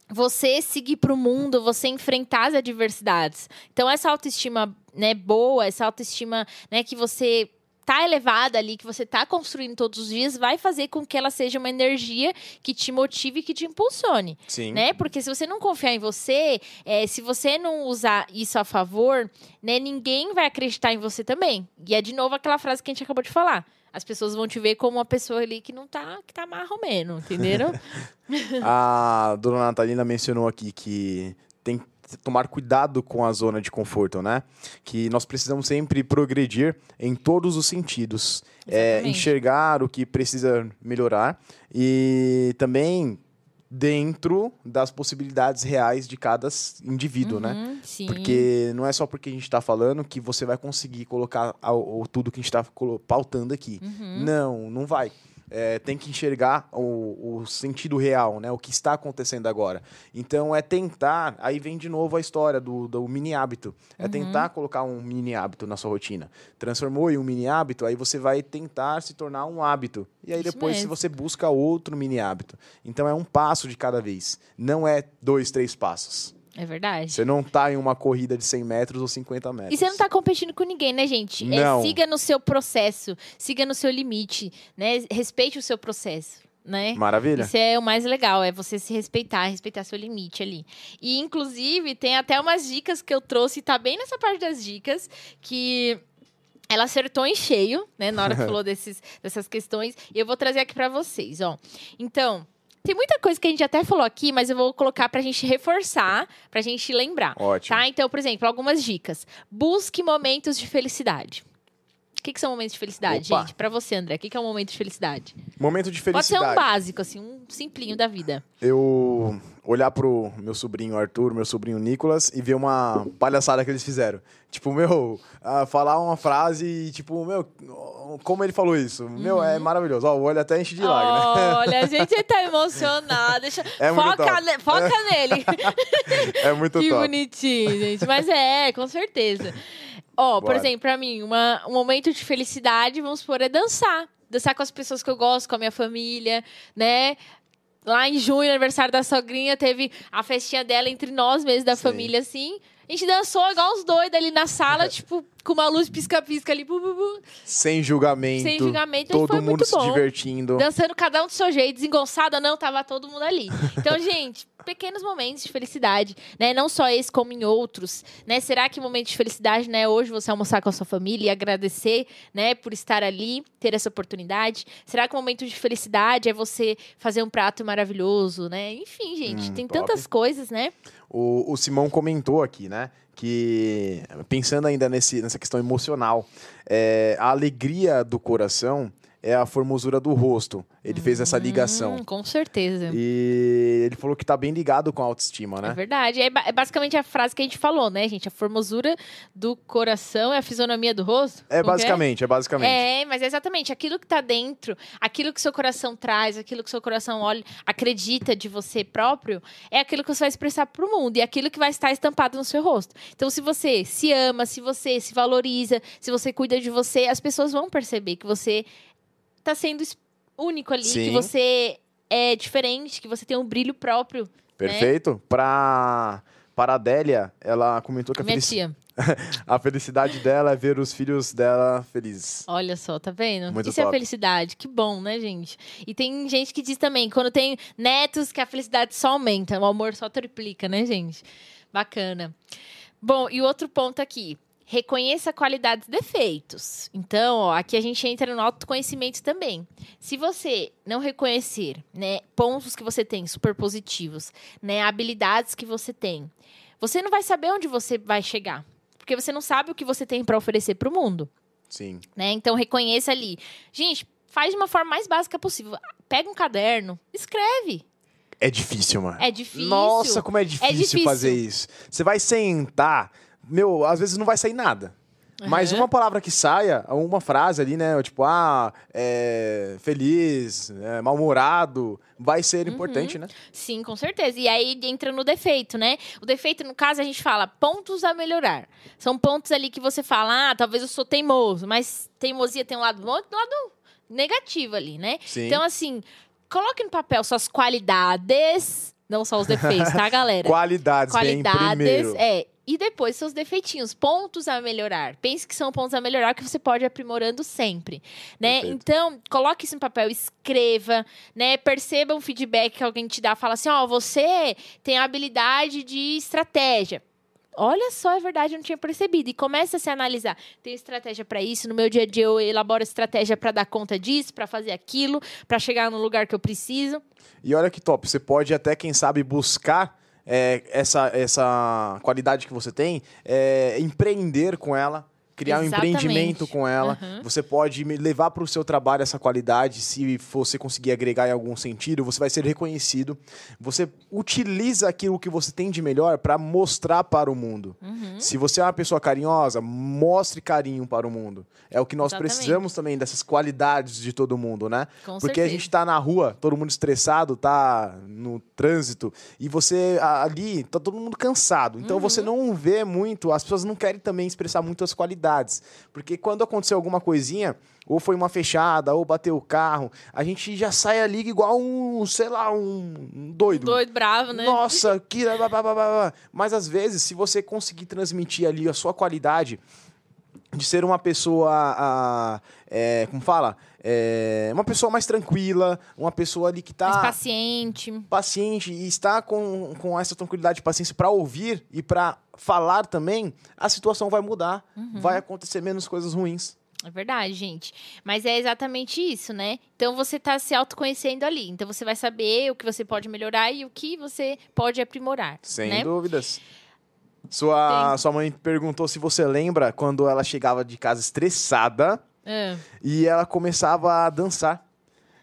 você seguir para o mundo, você enfrentar as adversidades. Então, essa autoestima né, boa, essa autoestima né, que você tá elevada ali, que você tá construindo todos os dias, vai fazer com que ela seja uma energia que te motive e que te impulsione. Sim. Né? Porque se você não confiar em você, é, se você não usar isso a favor, né, ninguém vai acreditar em você também. E é de novo aquela frase que a gente acabou de falar. As pessoas vão te ver como uma pessoa ali que não tá, que tá marromeno, entenderam? a dona Natalina mencionou aqui que tem tomar cuidado com a zona de conforto, né? Que nós precisamos sempre progredir em todos os sentidos. É, enxergar o que precisa melhorar e também dentro das possibilidades reais de cada indivíduo, né? uhum, né? Sim. Porque não é só porque a gente está falando que você vai conseguir colocar o, o tudo que a gente está pautando aqui. Uhum. Não, não vai é, tem que enxergar o, o, sentido real, né? O que está acontecendo agora. Então é tentar, aí vem de novo a história do, do mini hábito. É uhum. tentar colocar um mini hábito na sua rotina. Transformou em um mini hábito, aí você vai tentar se tornar um hábito. E aí Isso depois mesmo. você busca outro mini hábito. Então é um passo de cada vez. Não é dois, três passos. É verdade. Você não tá em uma corrida de 100 metros ou 50 metros. E você não tá competindo com ninguém, né, gente? É, não. É, siga no seu processo, siga no seu limite, né? Respeite o seu processo. Né? Maravilha. Isso é o mais legal, é você se respeitar, respeitar seu limite ali. E, inclusive, tem até umas dicas que eu trouxe, tá bem nessa parte das dicas, que ela acertou em cheio, né, na hora que falou desses, dessas questões. E eu vou trazer aqui para vocês, ó. Então, tem muita coisa que a gente até falou aqui, mas eu vou colocar pra gente reforçar, pra gente lembrar. Ótimo. Tá? Então, por exemplo, algumas dicas. Busque momentos de felicidade. O que, que são momentos de felicidade, Opa. gente? Pra você, André, o que, que é um momento de felicidade? Momento de felicidade. Pode ser um básico, assim, um simplinho da vida. Eu olhar pro meu sobrinho Arthur, meu sobrinho Nicolas e ver uma palhaçada que eles fizeram. Tipo, meu, uh, falar uma frase e, tipo, meu, como ele falou isso? Meu, é uhum. maravilhoso. Ó, o olho até enche de lágrimas. Olha, a gente tá emocionado. Deixa... É foca, ne... foca nele. É muito que top. Que bonitinho, gente. Mas é, com certeza. Ó, por exemplo, pra mim, uma, um momento de felicidade, vamos supor, é dançar dançar com as pessoas que eu gosto, com a minha família, né? lá em junho, aniversário da sogrinha, teve a festinha dela entre nós mesmos, da Sim. família, assim. A gente dançou igual os doidos ali na sala, tipo, com uma luz pisca-pisca ali. Bu, bu, bu. Sem julgamento. Sem julgamento, Todo foi mundo muito se bom. divertindo. Dançando cada um do seu jeito, desengonçada não, tava todo mundo ali. Então, gente, pequenos momentos de felicidade, né? Não só esse, como em outros, né? Será que momento de felicidade, né? Hoje você almoçar com a sua família e agradecer, né? Por estar ali, ter essa oportunidade. Será que o momento de felicidade é você fazer um prato maravilhoso, né? Enfim, gente, Hum, tem top. tantas coisas, né? O, o Simão comentou aqui, né? Que pensando ainda nesse, nessa questão emocional, é, a alegria do coração é a formosura do rosto. Ele fez essa ligação. Hum, com certeza. E ele falou que tá bem ligado com a autoestima, É né? verdade. É, é basicamente a frase que a gente falou, né, gente? A formosura do coração é a fisionomia do rosto? É que basicamente, é basicamente. É, mas é exatamente aquilo que tá dentro, aquilo que seu coração traz, aquilo que seu coração olha, acredita de você próprio, é aquilo que você vai expressar pro mundo e aquilo que vai estar estampado no seu rosto. Então, se você se ama, se você se valoriza, se você cuida de você, as pessoas vão perceber que você tá sendo único ali, que Sim. você é diferente, que você tem um brilho próprio. Perfeito? Pra, para a Adélia, ela comentou que a, Minha felici- tia. a felicidade dela é ver os filhos dela felizes. Olha só, tá vendo? Muito Isso é top. felicidade. Que bom, né, gente? E tem gente que diz também, quando tem netos, que a felicidade só aumenta, o amor só triplica, né, gente? Bacana. Bom, e o outro ponto aqui. Reconheça qualidades e defeitos. Então, ó, aqui a gente entra no autoconhecimento também. Se você não reconhecer, né, pontos que você tem super positivos, né, habilidades que você tem, você não vai saber onde você vai chegar, porque você não sabe o que você tem para oferecer para o mundo Sim. né? Então reconheça ali. Gente, faz de uma forma mais básica possível. Pega um caderno, escreve. É difícil, mano. É difícil. Nossa, como é difícil, difícil. fazer isso. Você vai sentar, meu, às vezes não vai sair nada. Mas Aham. uma palavra que saia, uma frase ali, né? Tipo, ah, é, feliz, é, mal-humorado, vai ser Uhum. importante, né? Sim, com certeza. E aí entra no defeito, né? O defeito, no caso, a gente fala pontos a melhorar. São pontos ali que você fala, ah, talvez eu sou teimoso, mas teimosia tem um lado bom e um lado negativo ali, né? Sim. Então, assim, coloque no papel suas qualidades, não só os defeitos, tá, galera? Qualidades, qualidades, primeiro. é. E depois seus defeitinhos, pontos a melhorar. Pense que são pontos a melhorar que você pode ir aprimorando sempre, né? Perfeito. Então, coloque isso no papel, escreva, né? Perceba um feedback que alguém te dá, fala assim: "Ó, você tem a habilidade de estratégia". Olha só, é verdade, eu não tinha percebido. E começa a se analisar. Tenho estratégia para isso, no meu dia a dia eu elaboro estratégia para dar conta disso, para fazer aquilo, para chegar no lugar que eu preciso. E olha que top, você pode até, quem sabe, buscar é, essa, essa qualidade que você tem, é, empreender com ela, criar Exatamente. um empreendimento com ela. Aham. Você pode levar para o seu trabalho essa qualidade, se você conseguir agregar em algum sentido, você vai ser reconhecido. Você utiliza aquilo que você tem de melhor para mostrar para o mundo. Uhum. Se você é uma pessoa carinhosa, mostre carinho para o mundo. É o que nós Exatamente. precisamos também dessas qualidades de todo mundo, né? Com Porque a certeza. gente tá na rua, todo mundo estressado, tá no trânsito, e você a- ali, tá todo mundo cansado. Então você não vê muito, as pessoas não querem também expressar muito as qualidades. Porque quando aconteceu alguma coisinha, ou foi uma fechada, ou bateu o carro, a gente já sai ali igual um, sei lá, um, doido. Doido, bravo, né? Nossa, que. Mas às vezes, se você conseguir transmitir ali a sua qualidade de ser uma pessoa. ah, é, como fala? É, uma pessoa mais tranquila, uma pessoa ali que tá Mais paciente. paciente e está com, com essa tranquilidade e paciência para ouvir e para falar também, a situação vai mudar, Uhum. vai acontecer menos coisas ruins. É verdade, gente. Mas é exatamente isso, né? Então você tá se autoconhecendo ali. Então você vai saber o que você pode melhorar e o que você pode aprimorar. Sem né? dúvidas. Sua, sua mãe perguntou se você lembra quando ela chegava de casa estressada Ah. e ela começava a dançar.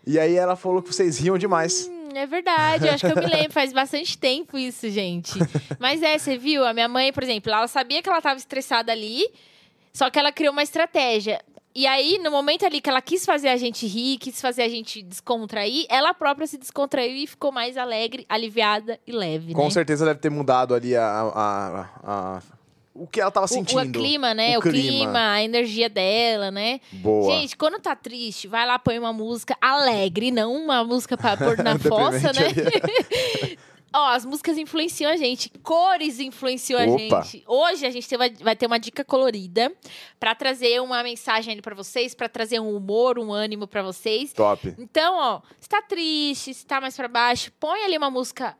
E aí ela falou que vocês riam demais. Hum, É verdade, eu acho que eu me lembro, faz bastante tempo isso, gente. Mas é, você viu? A minha mãe, por exemplo, ela sabia que ela estava estressada ali, só que ela criou uma estratégia. E aí, no momento ali que ela quis fazer a gente rir, quis fazer a gente descontrair, ela própria se descontraiu e ficou mais alegre, aliviada e leve, Com né? certeza deve ter mudado ali a, a, a- o que ela tava sentindo. O, o clima, né? O, o clima. clima. a energia dela, né? Boa. Gente, quando tá triste, vai lá põe uma música alegre, não uma música pra pôr na fossa, né? Ó, as músicas influenciam a gente, cores influenciam Opa. a gente. Hoje a gente vai, vai ter uma dica colorida para trazer uma mensagem ali para vocês, para trazer um humor, um ânimo para vocês. Top. Então, ó, se tá triste, se tá mais para baixo, põe ali uma música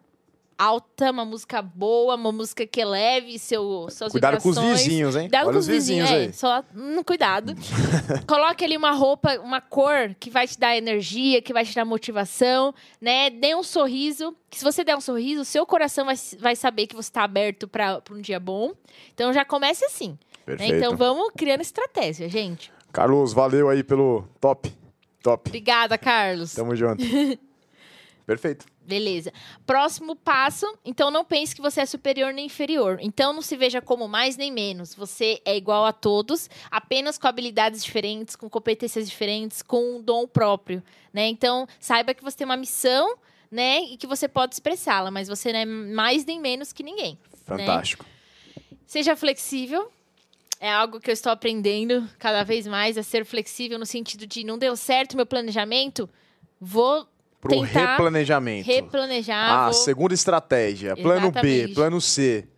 alta, uma música boa, uma música que eleve seu, suas Cuidado com os vizinhos, hein? Cuidado Olha com os vizinhos, vizinhos é, aí. Só, hum, cuidado. Coloque ali uma roupa, uma cor que vai te dar energia, que vai te dar motivação, né? Dê um sorriso. Que se você der um sorriso, seu coração vai, vai saber que você está aberto para um dia bom. Então já comece assim. Né? Perfeito. Então vamos criando estratégia, gente. Carlos, valeu aí pelo top. Top. Obrigada, Carlos. Tamo junto. Perfeito. Beleza. Próximo passo, então não pense que você é superior nem inferior. Então não se veja como mais nem menos. Você é igual a todos, apenas com habilidades diferentes, com competências diferentes, com um dom próprio, né? Então saiba que você tem uma missão, né, e que você pode expressá-la, mas você não é mais nem menos que ninguém. Né? Fantástico. Né? Seja flexível. É algo que eu estou aprendendo cada vez mais a ser flexível no sentido de não deu certo meu planejamento, vou Pro replanejamento. Replanejar. Ah, vou... segunda estratégia. Plano Exatamente. B, plano C.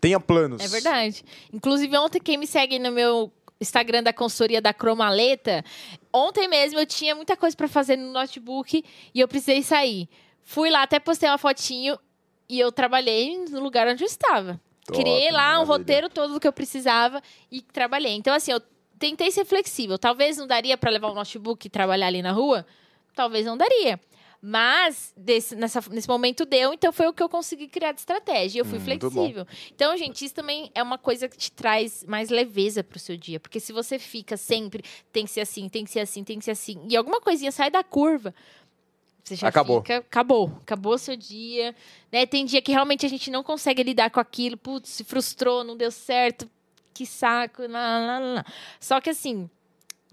Tenha planos. É verdade. Inclusive, ontem, quem me segue no meu Instagram da consultoria da Cromaleta, ontem mesmo eu tinha muita coisa para fazer no notebook e eu precisei sair. Fui lá, até postei uma fotinho e eu trabalhei no lugar onde eu estava. Top, Criei lá um roteiro todo do que eu precisava e trabalhei. Então, assim, eu tentei ser flexível. Talvez não daria para levar o notebook e trabalhar ali na rua? Talvez não daria. Mas desse, nessa, nesse momento deu, então foi o que eu consegui criar de estratégia. Eu fui hum, flexível. Então, gente, isso também é uma coisa que te traz mais leveza pro seu dia. Porque se você fica sempre, tem que ser assim, tem que ser assim, tem que ser assim, e alguma coisinha sai da curva, você já acabou. Fica, acabou. Acabou o seu dia. Né? Tem dia que realmente a gente não consegue lidar com aquilo. Putz, se frustrou, não deu certo. Que saco. Lá, lá, lá. Só que assim,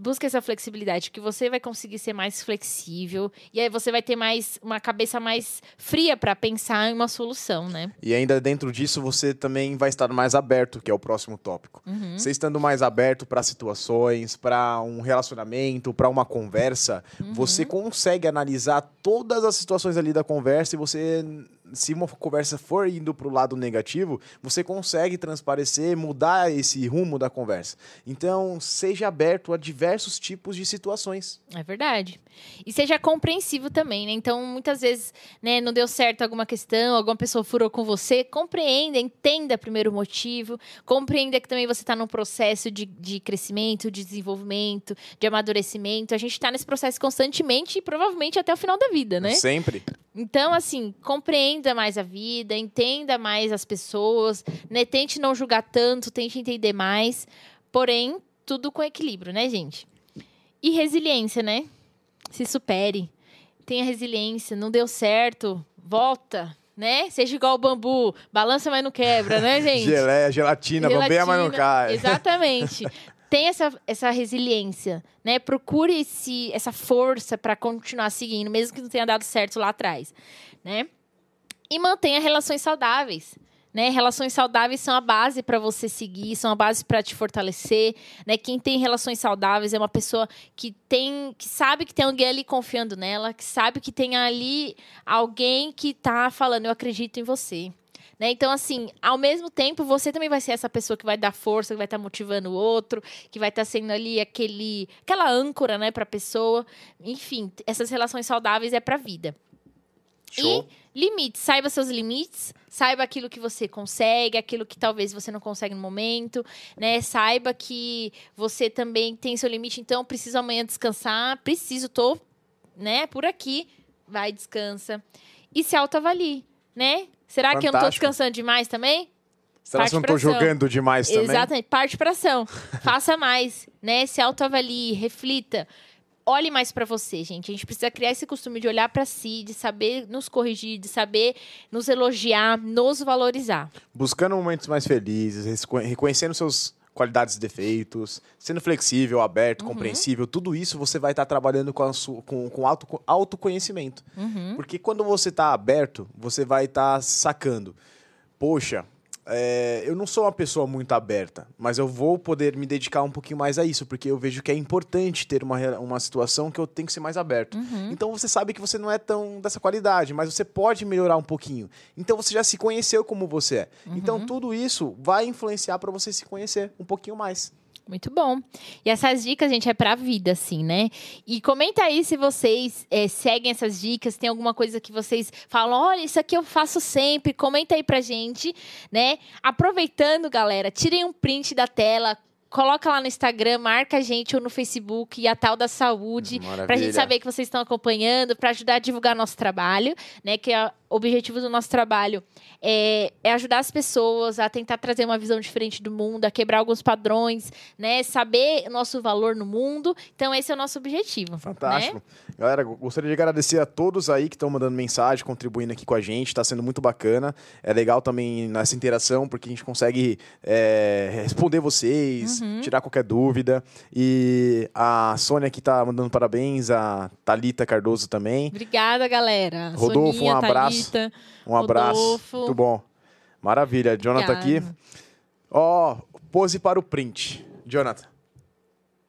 busca essa flexibilidade, que você vai conseguir ser mais flexível e aí você vai ter mais uma cabeça mais fria para pensar em uma solução, né? E ainda dentro disso você também vai estar mais aberto, que é o próximo tópico. Uhum. Você estando mais aberto para situações, para um relacionamento, para uma conversa, uhum. você consegue analisar todas as situações ali da conversa e você se uma conversa for indo para o lado negativo, você consegue transparecer, mudar esse rumo da conversa. Então, seja aberto a diversos tipos de situações. É verdade. E seja compreensivo também, né? Então, muitas vezes, né, não deu certo alguma questão, alguma pessoa furou com você, compreenda, entenda primeiro o motivo, compreenda que também você está num processo de, de crescimento, de desenvolvimento, de amadurecimento. A gente está nesse processo constantemente e provavelmente até o final da vida, né? Sempre. Então, assim, compreenda mais a vida, entenda mais as pessoas, né? Tente não julgar tanto, tente entender mais. Porém, tudo com equilíbrio, né, gente? E resiliência, né? Se supere. Tenha resiliência. Não deu certo, volta, né? Seja igual o bambu, balança, mas não quebra, né, gente? Geleia, gelatina, gelatina bambeia, mas não cai. Exatamente. tem essa, essa resiliência, né? Procure esse, essa força para continuar seguindo, mesmo que não tenha dado certo lá atrás, né? E mantenha relações saudáveis. Né, relações saudáveis são a base para você seguir, são a base para te fortalecer. Né? Quem tem relações saudáveis é uma pessoa que tem, que sabe que tem alguém ali confiando nela, que sabe que tem ali alguém que está falando, eu acredito em você. Né? Então, assim, ao mesmo tempo, você também vai ser essa pessoa que vai dar força, que vai estar tá motivando o outro, que vai estar tá sendo ali aquele, aquela âncora, né, para a pessoa. Enfim, essas relações saudáveis é para a vida. Show. E limites, saiba seus limites, saiba aquilo que você consegue, aquilo que talvez você não consegue no momento, né? Saiba que você também tem seu limite, então preciso amanhã descansar, preciso, tô, né, por aqui, vai, descansa. E se autoavalie, né? Será Fantástico. que eu não estou descansando demais também? Será que eu não estou jogando demais também? Exatamente. Parte para ação. Faça mais, né? Se autoavalie, reflita. Olhe mais para você, gente. A gente precisa criar esse costume de olhar para si, de saber nos corrigir, de saber nos elogiar, nos valorizar. Buscando momentos mais felizes, reconhecendo seus qualidades e defeitos, sendo flexível, aberto, uhum. compreensível, tudo isso você vai estar tá trabalhando com, sua, com, com auto, autoconhecimento. Uhum. Porque quando você está aberto, você vai estar tá sacando. Poxa, é, eu não sou uma pessoa muito aberta, mas eu vou poder me dedicar um pouquinho mais a isso, porque eu vejo que é importante ter uma, uma situação que eu tenho que ser mais aberto. Uhum. Então você sabe que você não é tão dessa qualidade, mas você pode melhorar um pouquinho. Então você já se conheceu como você é. Então Uhum. tudo isso vai influenciar para você se conhecer um pouquinho mais. Muito bom. E essas dicas, gente, é pra vida, assim, né? E comenta aí se vocês é, seguem essas dicas, tem alguma coisa que vocês falam, olha, isso aqui eu faço sempre. Comenta aí pra gente, né? Aproveitando, galera, tirem um print da tela. Coloca lá no Instagram, marca a gente ou no Facebook e a tal da saúde, pra Maravilha. gente saber que vocês estão acompanhando, pra ajudar a divulgar nosso trabalho, né? Que é o objetivo do nosso trabalho é, é ajudar as pessoas a tentar trazer uma visão diferente do mundo, a quebrar alguns padrões, né? Saber o nosso valor no mundo. Então, esse é o nosso objetivo. Fantástico. Né? Galera, gostaria de agradecer a todos aí que estão mandando mensagem, contribuindo aqui com a gente. Está sendo muito bacana. É legal também nessa interação, porque a gente consegue é, responder vocês, Uhum. Tirar qualquer dúvida. E a Sônia aqui tá mandando parabéns, a Thalita Cardoso também. Obrigada, galera. Rodolfo, Soninha, um abraço. Thalita. Um abraço. Rodolfo. Muito bom. Maravilha. Jonathan aqui. Obrigada. Ó, pose para o print. Jonathan.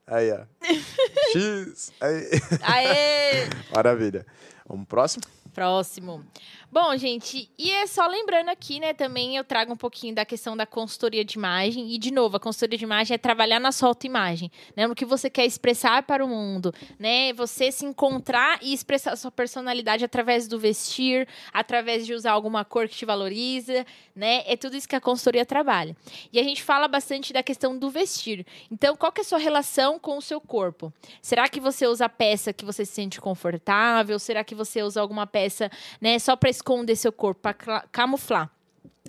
Aí, ó. X. Aí. Aê! Maravilha. Vamos pro próximo? Próximo. Bom, gente, e é só lembrando aqui, né, também eu trago um pouquinho da questão da consultoria de imagem. E, de novo, a consultoria de imagem é trabalhar na sua autoimagem, né? No que você quer expressar para o mundo, né? Você se encontrar e expressar a sua personalidade através do vestir, através de usar alguma cor que te valoriza, né? É tudo isso que a consultoria trabalha. E a gente fala bastante da questão do vestir. Então, qual que é a sua relação com o seu corpo? Será que você usa peça que você se sente confortável? Será que você usa alguma peça, né, só para esconder seu corpo, para camuflar?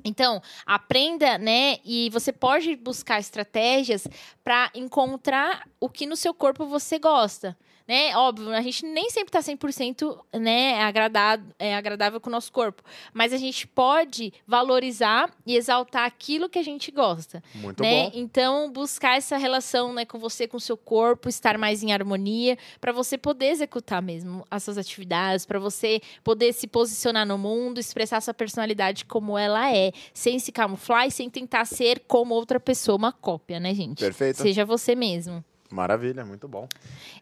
Então, aprenda, né? E você pode buscar estratégias para encontrar o que no seu corpo você gosta. Né? Óbvio, a gente nem sempre tá 100% né, agradado, é, agradável com o nosso corpo. Mas a gente pode valorizar e exaltar aquilo que a gente gosta Muito né? bom. Então, buscar essa relação né, com você, com o seu corpo, estar mais em harmonia, para você poder executar mesmo as suas atividades, para você poder se posicionar no mundo, expressar sua personalidade como ela é, sem se camuflar e sem tentar ser como outra pessoa, uma cópia, né, gente? Perfeito. Seja você mesmo. Maravilha, muito bom.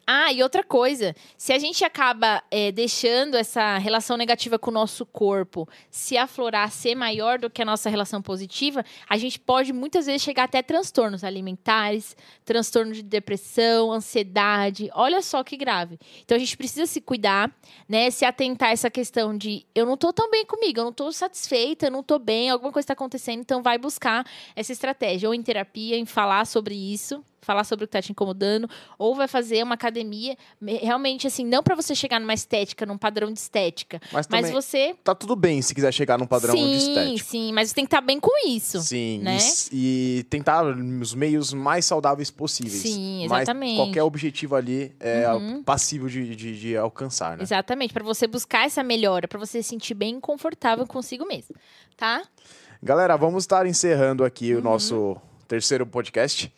Ah, e outra coisa, se a gente acaba é, deixando essa relação negativa com o nosso corpo se aflorar, ser maior do que a nossa relação positiva, a gente pode muitas vezes chegar até transtornos alimentares, transtorno de depressão, ansiedade. Olha só que grave. Então a gente precisa se cuidar, né? Se atentar a essa questão de eu não tô tão bem comigo, eu não tô satisfeita, eu não tô bem, alguma coisa está acontecendo, então vai buscar essa estratégia, ou em terapia, em falar sobre isso falar sobre o que está te incomodando, ou vai fazer uma academia, me- realmente assim, não para você chegar numa estética, num padrão de estética, Mas mas também você tá tudo bem se quiser chegar num padrão sim, de estético. sim, mas você tem que estar bem com isso. Sim, né? e e, tentar os meios mais saudáveis possíveis. Sim, Mas exatamente. qualquer objetivo ali é Uhum. passível de, de, de alcançar, né? Exatamente, para você buscar essa melhora, para você se sentir bem confortável consigo mesmo, tá? Galera, vamos estar encerrando aqui Uhum. o nosso terceiro podcast.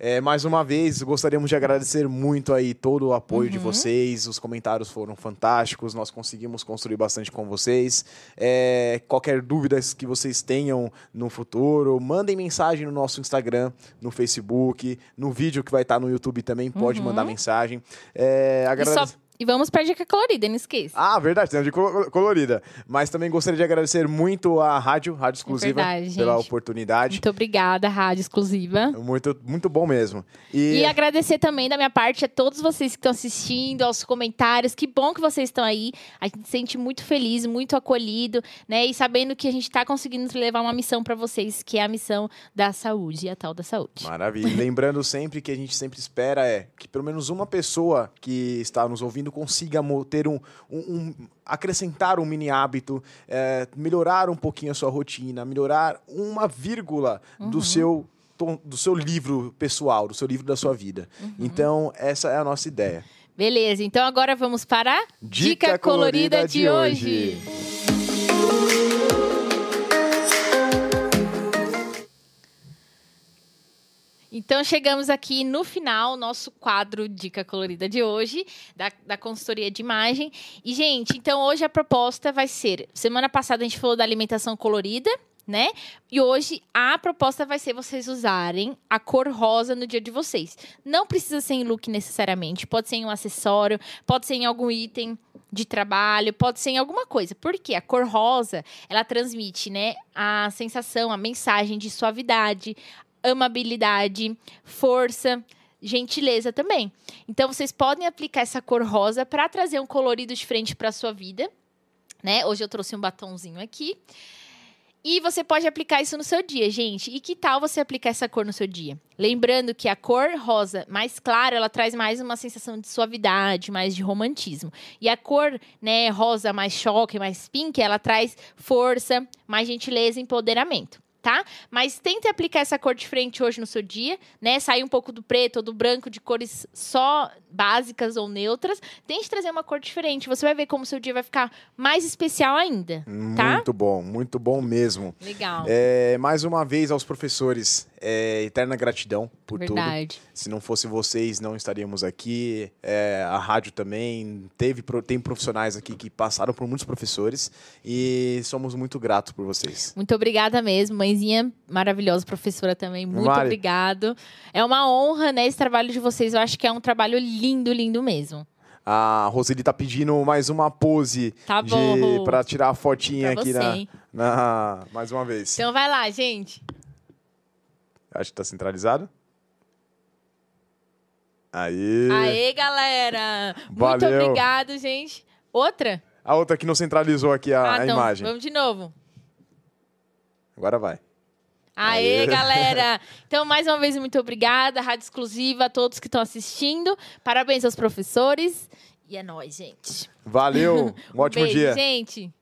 É, mais uma vez, gostaríamos de agradecer muito aí todo o apoio Uhum. de vocês. Os comentários foram fantásticos. Nós conseguimos construir bastante com vocês. É, qualquer dúvida que vocês tenham no futuro, mandem mensagem no nosso Instagram, no Facebook, no vídeo que vai estar no YouTube também. Pode mandar mensagem. É, Uhum. Agradece- e vamos pra dica colorida, não esqueça. Ah, verdade, tem uma de colo- colorida. Mas também gostaria de agradecer muito a rádio, Rádio Exclusiva, É verdade, pela oportunidade. Muito obrigada, rádio exclusiva. Muito, muito bom mesmo. E, E agradecer também da minha parte a todos vocês que estão assistindo, aos comentários. Que bom que vocês estão aí. A gente se sente muito feliz, muito acolhido, né? E sabendo que a gente está conseguindo levar uma missão para vocês, que é a missão da saúde, a tal da saúde. Maravilha. Lembrando sempre que a gente sempre espera é que pelo menos uma pessoa que está nos ouvindo consiga mo- ter um, um- um- acrescentar um mini hábito, é, melhorar um pouquinho a sua rotina, melhorar uma vírgula Uhum. do seu do seu livro pessoal, do seu livro da sua vida. Uhum. Então, essa é a nossa ideia. Beleza, então agora vamos para a Dica colorida de hoje. Então chegamos aqui no final, nosso quadro Dica Colorida de hoje, da, da consultoria de imagem. E, gente, então hoje a proposta vai ser. Semana passada a gente falou da alimentação colorida, né? E hoje a proposta vai ser vocês usarem a cor rosa no dia de vocês. Não precisa ser em look necessariamente, pode ser em um acessório, pode ser em algum item de trabalho, pode ser em alguma coisa. Porque a cor rosa, ela transmite, né, a sensação, a mensagem de suavidade, amabilidade, força, gentileza também. Então vocês podem aplicar essa cor rosa para trazer um colorido diferente para sua vida, né? Hoje eu trouxe um batonzinho aqui. E você pode aplicar isso no seu dia, gente. E que tal você aplicar essa cor no seu dia? Lembrando que a cor rosa mais clara, ela traz mais uma sensação de suavidade, mais de romantismo. E a cor, né, rosa mais choque, mais pink, ela traz força, mais gentileza empoderamento tá? Mas tente aplicar essa cor diferente hoje no seu dia, né? Sair um pouco do preto ou do branco de cores só básicas ou neutras. Tente trazer uma cor diferente. Você vai ver como o seu dia vai ficar mais especial ainda, tá? Muito bom, muito bom mesmo. Legal. É, mais uma vez aos professores, é, eterna gratidão por Verdade. tudo. Se não fosse vocês, não estaríamos aqui. É, a rádio também teve tem profissionais aqui que passaram por muitos professores e somos muito gratos por vocês. Muito obrigada mesmo, mãezinha maravilhosa, professora também. Muito Mari. obrigado. É uma honra, né, esse trabalho de vocês. Eu acho que é um trabalho lindo, lindo mesmo. A Roseli tá pedindo mais uma pose Tá bom, de, Rô. pra tirar a fotinha Pra aqui na, na. Mais uma vez. Então vai lá, gente. Acho que tá centralizado. Aí. Aê, galera! Muito Valeu. obrigado, gente. Outra? A outra que não centralizou aqui a, ah, a então, imagem. vamos de novo. Agora vai. Aê, Aê. galera! Então, mais uma vez, muito obrigada. Rádio exclusiva a todos que estão assistindo. Parabéns aos professores. E é nóis, gente. Valeu. Um ótimo beijo, dia. gente.